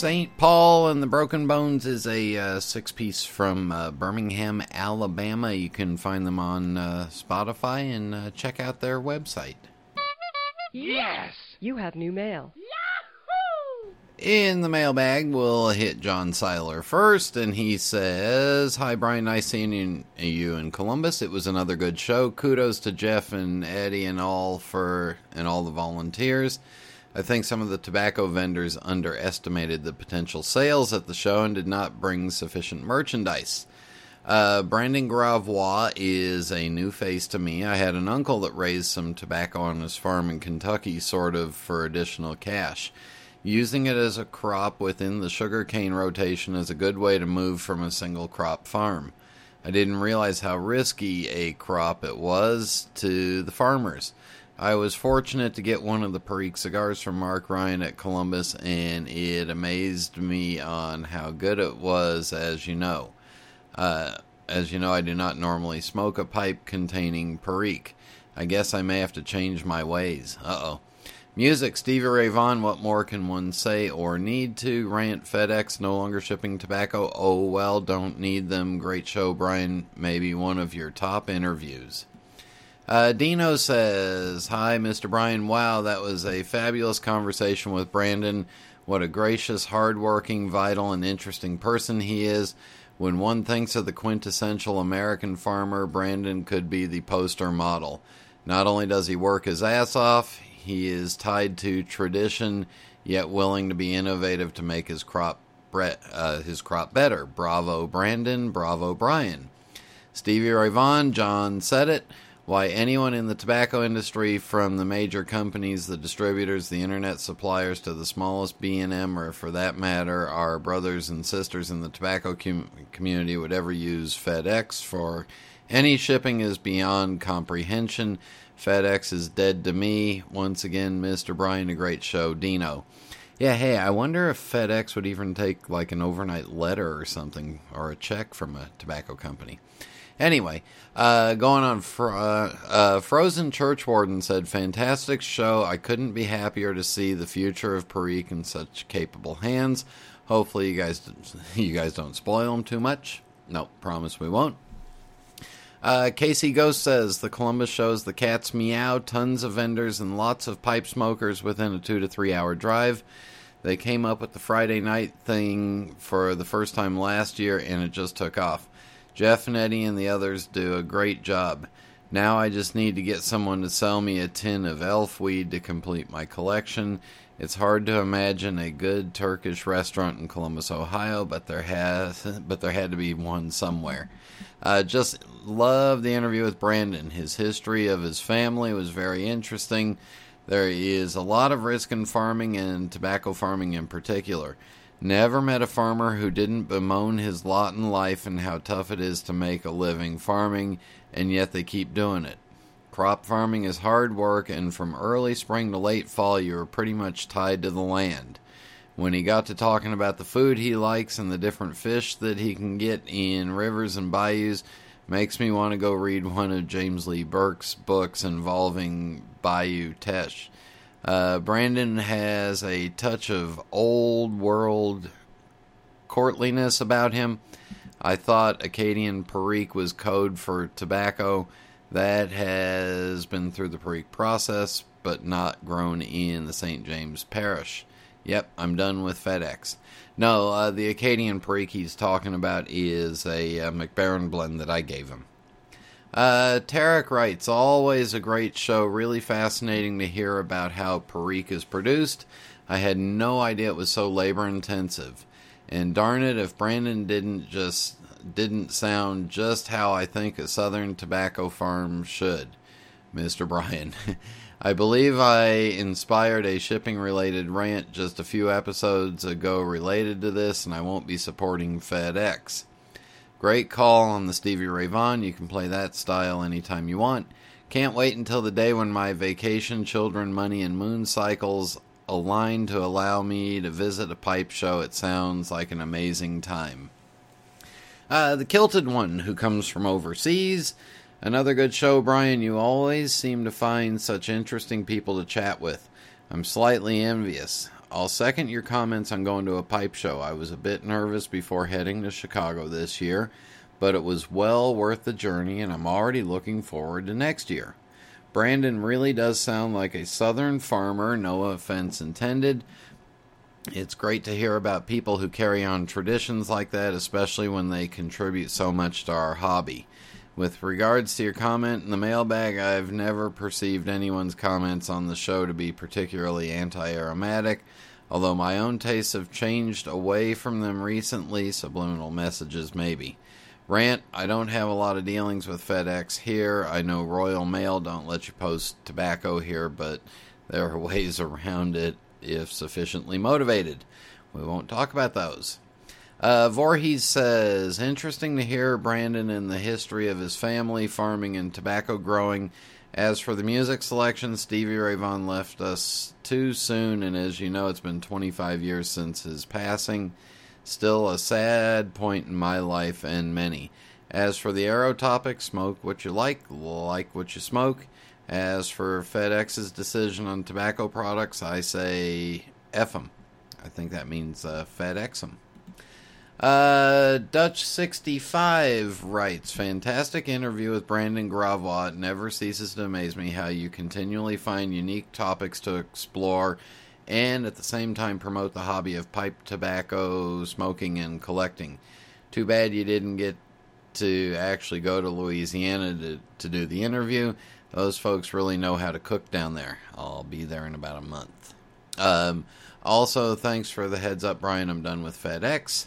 S11: St. Paul and the Broken Bones is a uh, six piece from uh, Birmingham, Alabama. You can find them on uh, Spotify and uh, check out their website.
S12: Yes! You have new mail. Yahoo!
S11: In the mailbag, we'll hit John Seiler first, and he says, Hi, Brian. Nice seeing you in Columbus. It was another good show. Kudos to Jeff and Eddie and all for and all the volunteers. I think some of the tobacco vendors underestimated the potential sales at the show and did not bring sufficient merchandise. Uh, Brandon Gravois is a new face to me. I had an uncle that raised some tobacco on his farm in Kentucky, sort of for additional cash. Using it as a crop within the sugarcane rotation is a good way to move from a single crop farm. I didn't realize how risky a crop it was to the farmers. I was fortunate to get one of the Perique cigars from Mark Ryan at Columbus, and it amazed me on how good it was, as you know.
S2: Uh, as you know, I do not normally smoke a pipe containing perique. I guess I may have to change my ways. Uh oh. Music, Stevie Ray Vaughan, what more can one say or need to? Rant, FedEx, no longer shipping tobacco. Oh, well, don't need them. Great show, Brian. Maybe one of your top interviews. Uh, Dino says, Hi, Mr. Brian. Wow, that was a fabulous conversation with Brandon. What a gracious, hardworking, vital, and interesting person he is. When one thinks of the quintessential American farmer, Brandon could be the poster model. Not only does he work his ass off, he is tied to tradition, yet willing to be innovative to make his crop uh, his crop better. Bravo, Brandon. Bravo, Brian. Stevie Ray Vaughan, John said it. Why anyone in the tobacco industry, from the major companies, the distributors, the internet suppliers, to the smallest B&M, or for that matter, our brothers and sisters in the tobacco com- community, would ever use FedEx for any shipping is beyond comprehension. FedEx is dead to me. Once again, Mr. Brian, a great show. Dino. Yeah, hey, I wonder if FedEx would even take like an overnight letter or something, or a check from a tobacco company. Anyway, uh, going on, fr- uh, uh, Frozen Churchwarden said, "Fantastic show. I couldn't be happier to see the future of Perique in such capable hands. Hopefully, you guys, you guys don't spoil them too much. No, promise we won't." Uh, Casey Ghost says the Columbus shows the cats meow, tons of vendors, and lots of pipe smokers within a two to three hour drive. They came up with the Friday night thing for the first time last year, and it just took off. Jeff and Eddie and the others do a great job. Now I just need to get someone to sell me a tin of elf weed to complete my collection. It's hard to imagine a good Turkish restaurant in Columbus, Ohio, but there has but there had to be one somewhere. Uh, just love the interview with Brandon. His history of his family was very interesting. There is a lot of risk in farming and tobacco farming in particular. Never met a farmer who didn't bemoan his lot in life and how tough it is to make a living farming, and yet they keep doing it. Crop farming is hard work, and from early spring to late fall, you are pretty much tied to the land. When he got to talking about the food he likes and the different fish that he can get in rivers and bayous, makes me want to go read one of James Lee Burke's books involving Bayou Teche. Uh, Brandon has a touch of old world courtliness about him. I thought Acadian Perique was code for tobacco. That has been through the Perique process, but not grown in the St. James Parish. Yep, I'm done with FedEx. No, uh, the Acadian Perique he's talking about is a, a Mac Baren blend that I gave him. Uh, Tarek writes, always a great show. Really fascinating to hear about how Perique is produced. I had no idea it was so labor intensive. And darn it, if Brandon didn't just didn't sound just how I think a southern tobacco farm should, Mr. Brian. I believe I inspired a shipping related rant just a few episodes ago related to this, and I won't be supporting FedEx. Great call on the Stevie Ray Vaughan. You can play that style anytime you want. Can't wait until the day when my vacation, children, money, and moon cycles align to allow me to visit a pipe show. It sounds like an amazing time. Uh, the Kilted One, who comes from overseas. Another good show, Brian. You always seem to find such interesting people to chat with. I'm slightly envious. I'll second your comments on going to a pipe show. I was a bit nervous before heading to Chicago this year, but it was well worth the journey, and I'm already looking forward to next year. Brandon really does sound like a southern farmer, no offense intended. It's great to hear about people who carry on traditions like that, especially when they contribute so much to our hobby. With regards to your comment in the mailbag, I've never perceived anyone's comments on the show to be particularly anti aromatic, although my own tastes have changed away from them recently, subliminal messages maybe. Rant, I don't have a lot of dealings with FedEx here. I know Royal Mail don't let you post tobacco here, but there are ways around it if sufficiently motivated. We won't talk about those. Uh, Voorhees says, interesting to hear Brandon and the history of his family, farming, and tobacco growing. As for the music selection, Stevie Ray Vaughan left us too soon, and as you know, it's been 25 years since his passing. Still a sad point in my life and many. As for the arrow topic, smoke what you like, like what you smoke. As for FedEx's decision on tobacco products, I say F them. I think that means uh, FedEx them. Uh, Dutch65 writes Fantastic interview with Brandon Gravois. It never ceases to amaze me how you continually find unique topics to explore and at the same time promote the hobby of pipe tobacco, smoking, and collecting. Too bad you didn't get to actually go to Louisiana to, to do the interview. Those folks really know how to cook down there. I'll be there in about a month. Um, also, thanks for the heads up, Brian. I'm done with FedEx.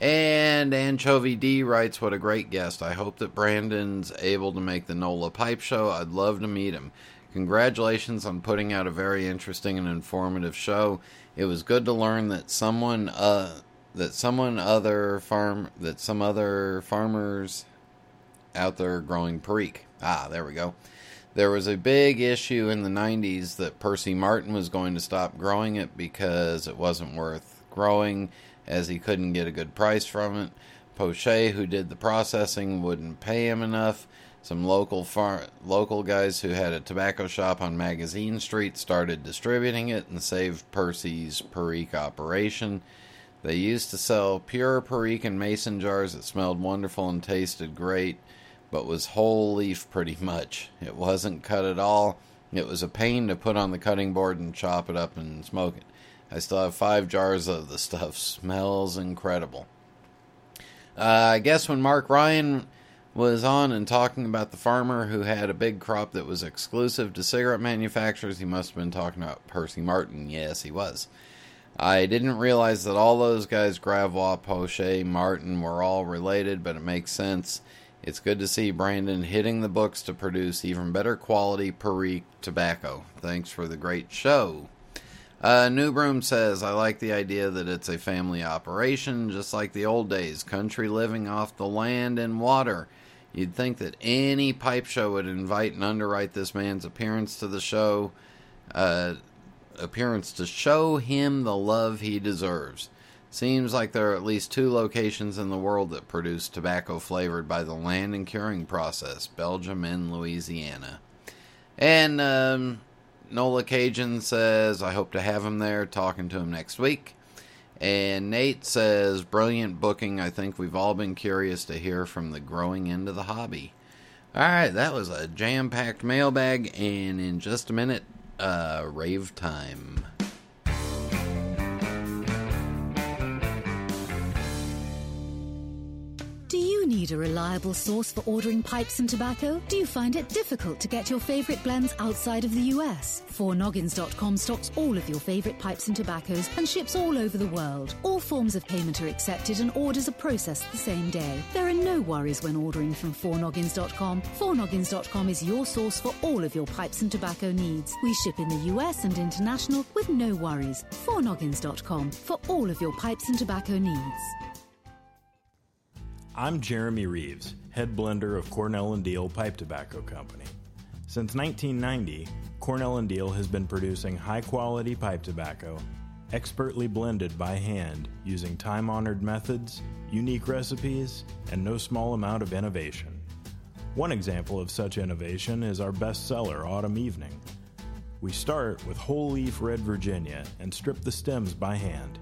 S2: And Anchovy D writes, What a great guest. I hope that Brandon's able to make the NOLA Pipe Show. I'd love to meet him. Congratulations on putting out a very interesting and informative show. It was good to learn that someone uh that someone other farm that some other farmers out there growing perique. Ah, there we go. There was a big issue in the 90s that Percy Martin was going to stop growing it because it wasn't worth growing as he couldn't get a good price from it. Poche, who did the processing, wouldn't pay him enough. Some local far- local guys who had a tobacco shop on Magazine Street started distributing it and saved Percy's Perique operation. They used to sell pure Perique in mason jars that smelled wonderful and tasted great, but was whole leaf pretty much. It wasn't cut at all. It was a pain to put on the cutting board and chop it up and smoke it. I still have five jars of the stuff. Smells incredible. Uh, I guess when Mark Ryan was on and talking about the farmer who had a big crop that was exclusive to cigarette manufacturers, he must have been talking about Percy Martin. Yes, he was. I didn't realize that all those guys, Gravois, Poche, Martin, were all related, but it makes sense. It's good to see Brandon hitting the books to produce even better quality Perique tobacco. Thanks for the great show. Uh, New Broom says, I like the idea that it's a family operation, just like the old days, country living off the land and water. You'd think that any pipe show would invite and underwrite this man's appearance to the show, uh, appearance to show him the love he deserves. Seems like there are at least two locations in the world that produce tobacco flavored by the land and curing process Belgium and Louisiana. And, um, Nola Cajun says, I hope to have him there, talking to him next week. And Nate says, brilliant booking. I think we've all been curious to hear from the growing end of the hobby. All right, that was a jam packed mailbag, and in just a minute, uh, rave time.
S13: Need a reliable source for ordering pipes and tobacco? Do you find it difficult to get your favorite blends outside of the US? 4noggins.com stocks all of your favorite pipes and tobaccos and ships all over the world. All forms of payment are accepted and orders are processed the same day. There are no worries when ordering from 4noggins.com. 4noggins.com is your source for all of your pipes and tobacco needs. We ship in the US and international with no worries. 4noggins.com for all of your pipes and tobacco needs.
S14: I'm Jeremy Reeves, head blender of Cornell and Deal Pipe Tobacco Company. Since 1990, Cornell and Deal has been producing high-quality pipe tobacco, expertly blended by hand using time-honored methods, unique recipes, and no small amount of innovation. One example of such innovation is our bestseller Autumn Evening. We start with whole leaf red Virginia and strip the stems by hand.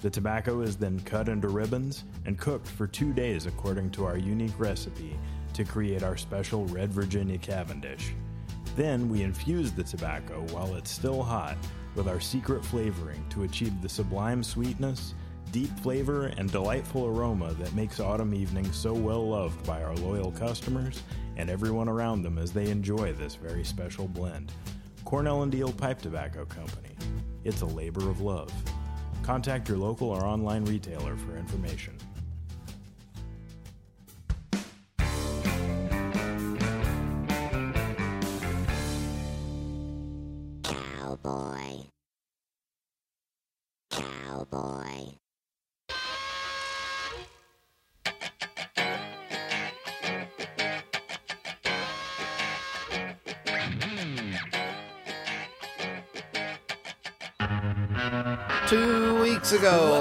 S14: The tobacco is then cut into ribbons and cooked for two days according to our unique recipe to create our special Red Virginia Cavendish. Then we infuse the tobacco while it's still hot with our secret flavoring to achieve the sublime sweetness, deep flavor, and delightful aroma that makes Autumn evenings so well loved by our loyal customers and everyone around them as they enjoy this very special blend. Cornell and Deal Pipe Tobacco Company. It's a labor of love. Contact your local or online retailer for information.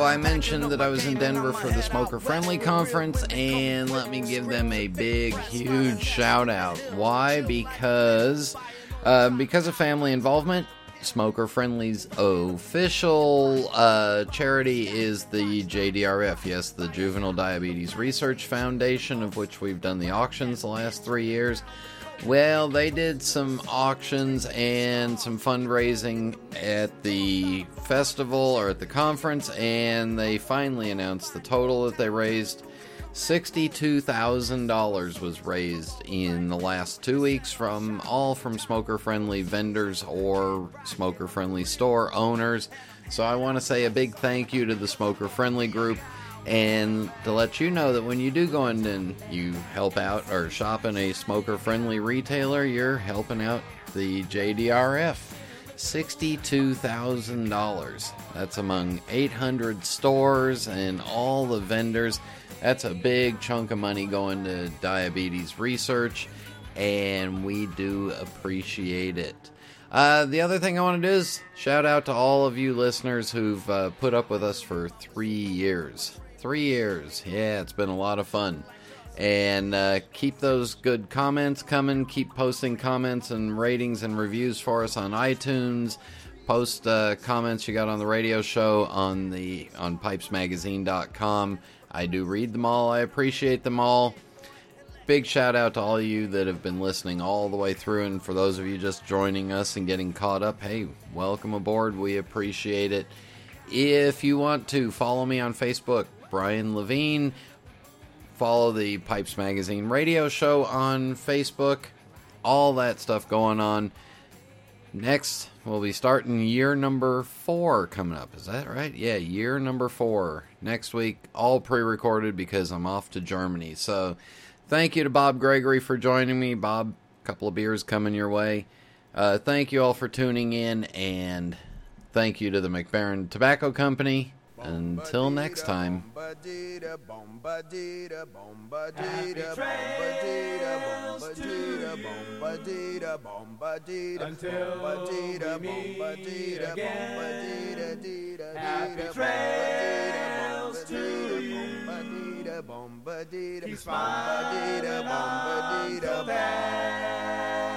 S2: I mentioned that I was in Denver for the Smoker Friendly Conference, and let me give them a big, huge shout out. Why? Because, uh, because of family involvement, Smoker Friendly's official uh, charity is the JDRF. Yes, the Juvenile Diabetes Research Foundation, of which we've done the auctions the last three years. Well, they did some auctions and some fundraising at the festival or at the conference, and they finally announced the total that they raised. $62,000 was raised in the last two weeks from all from smoker friendly vendors or smoker friendly store owners. So I want to say a big thank you to the smoker friendly group and to let you know that when you do go in and you help out or shop in a smoker friendly retailer, you're helping out the JDRF. $62,000. That's among 800 stores and all the vendors. That's a big chunk of money going to diabetes research, and we do appreciate it. Uh, the other thing I want to do is shout out to all of you listeners who've uh, put up with us for three years. Three years. Yeah, it's been a lot of fun. And uh, keep those good comments coming. Keep posting comments and ratings and reviews for us on iTunes. Post uh, comments you got on the radio show on the on pipesmagazine.com. I do read them all. I appreciate them all. Big shout out to all of you that have been listening all the way through, and for those of you just joining us and getting caught up, hey, welcome aboard. We appreciate it. If you want to follow me on Facebook, Brian Levine. Follow the Pipes Magazine radio show on Facebook. All that stuff going on. Next, we'll be starting year number four coming up. Is that right? Yeah, year number four. Next week, all pre recorded because I'm off to Germany. So, thank you to Bob Gregory for joining me. Bob, a couple of beers coming your way. Uh, thank you all for tuning in, and thank you to the Mac Baren Tobacco Company. Until next time.
S15: Keep smiling until then.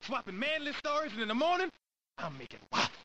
S16: swapping manly stories, and in the morning, I'm making waffles.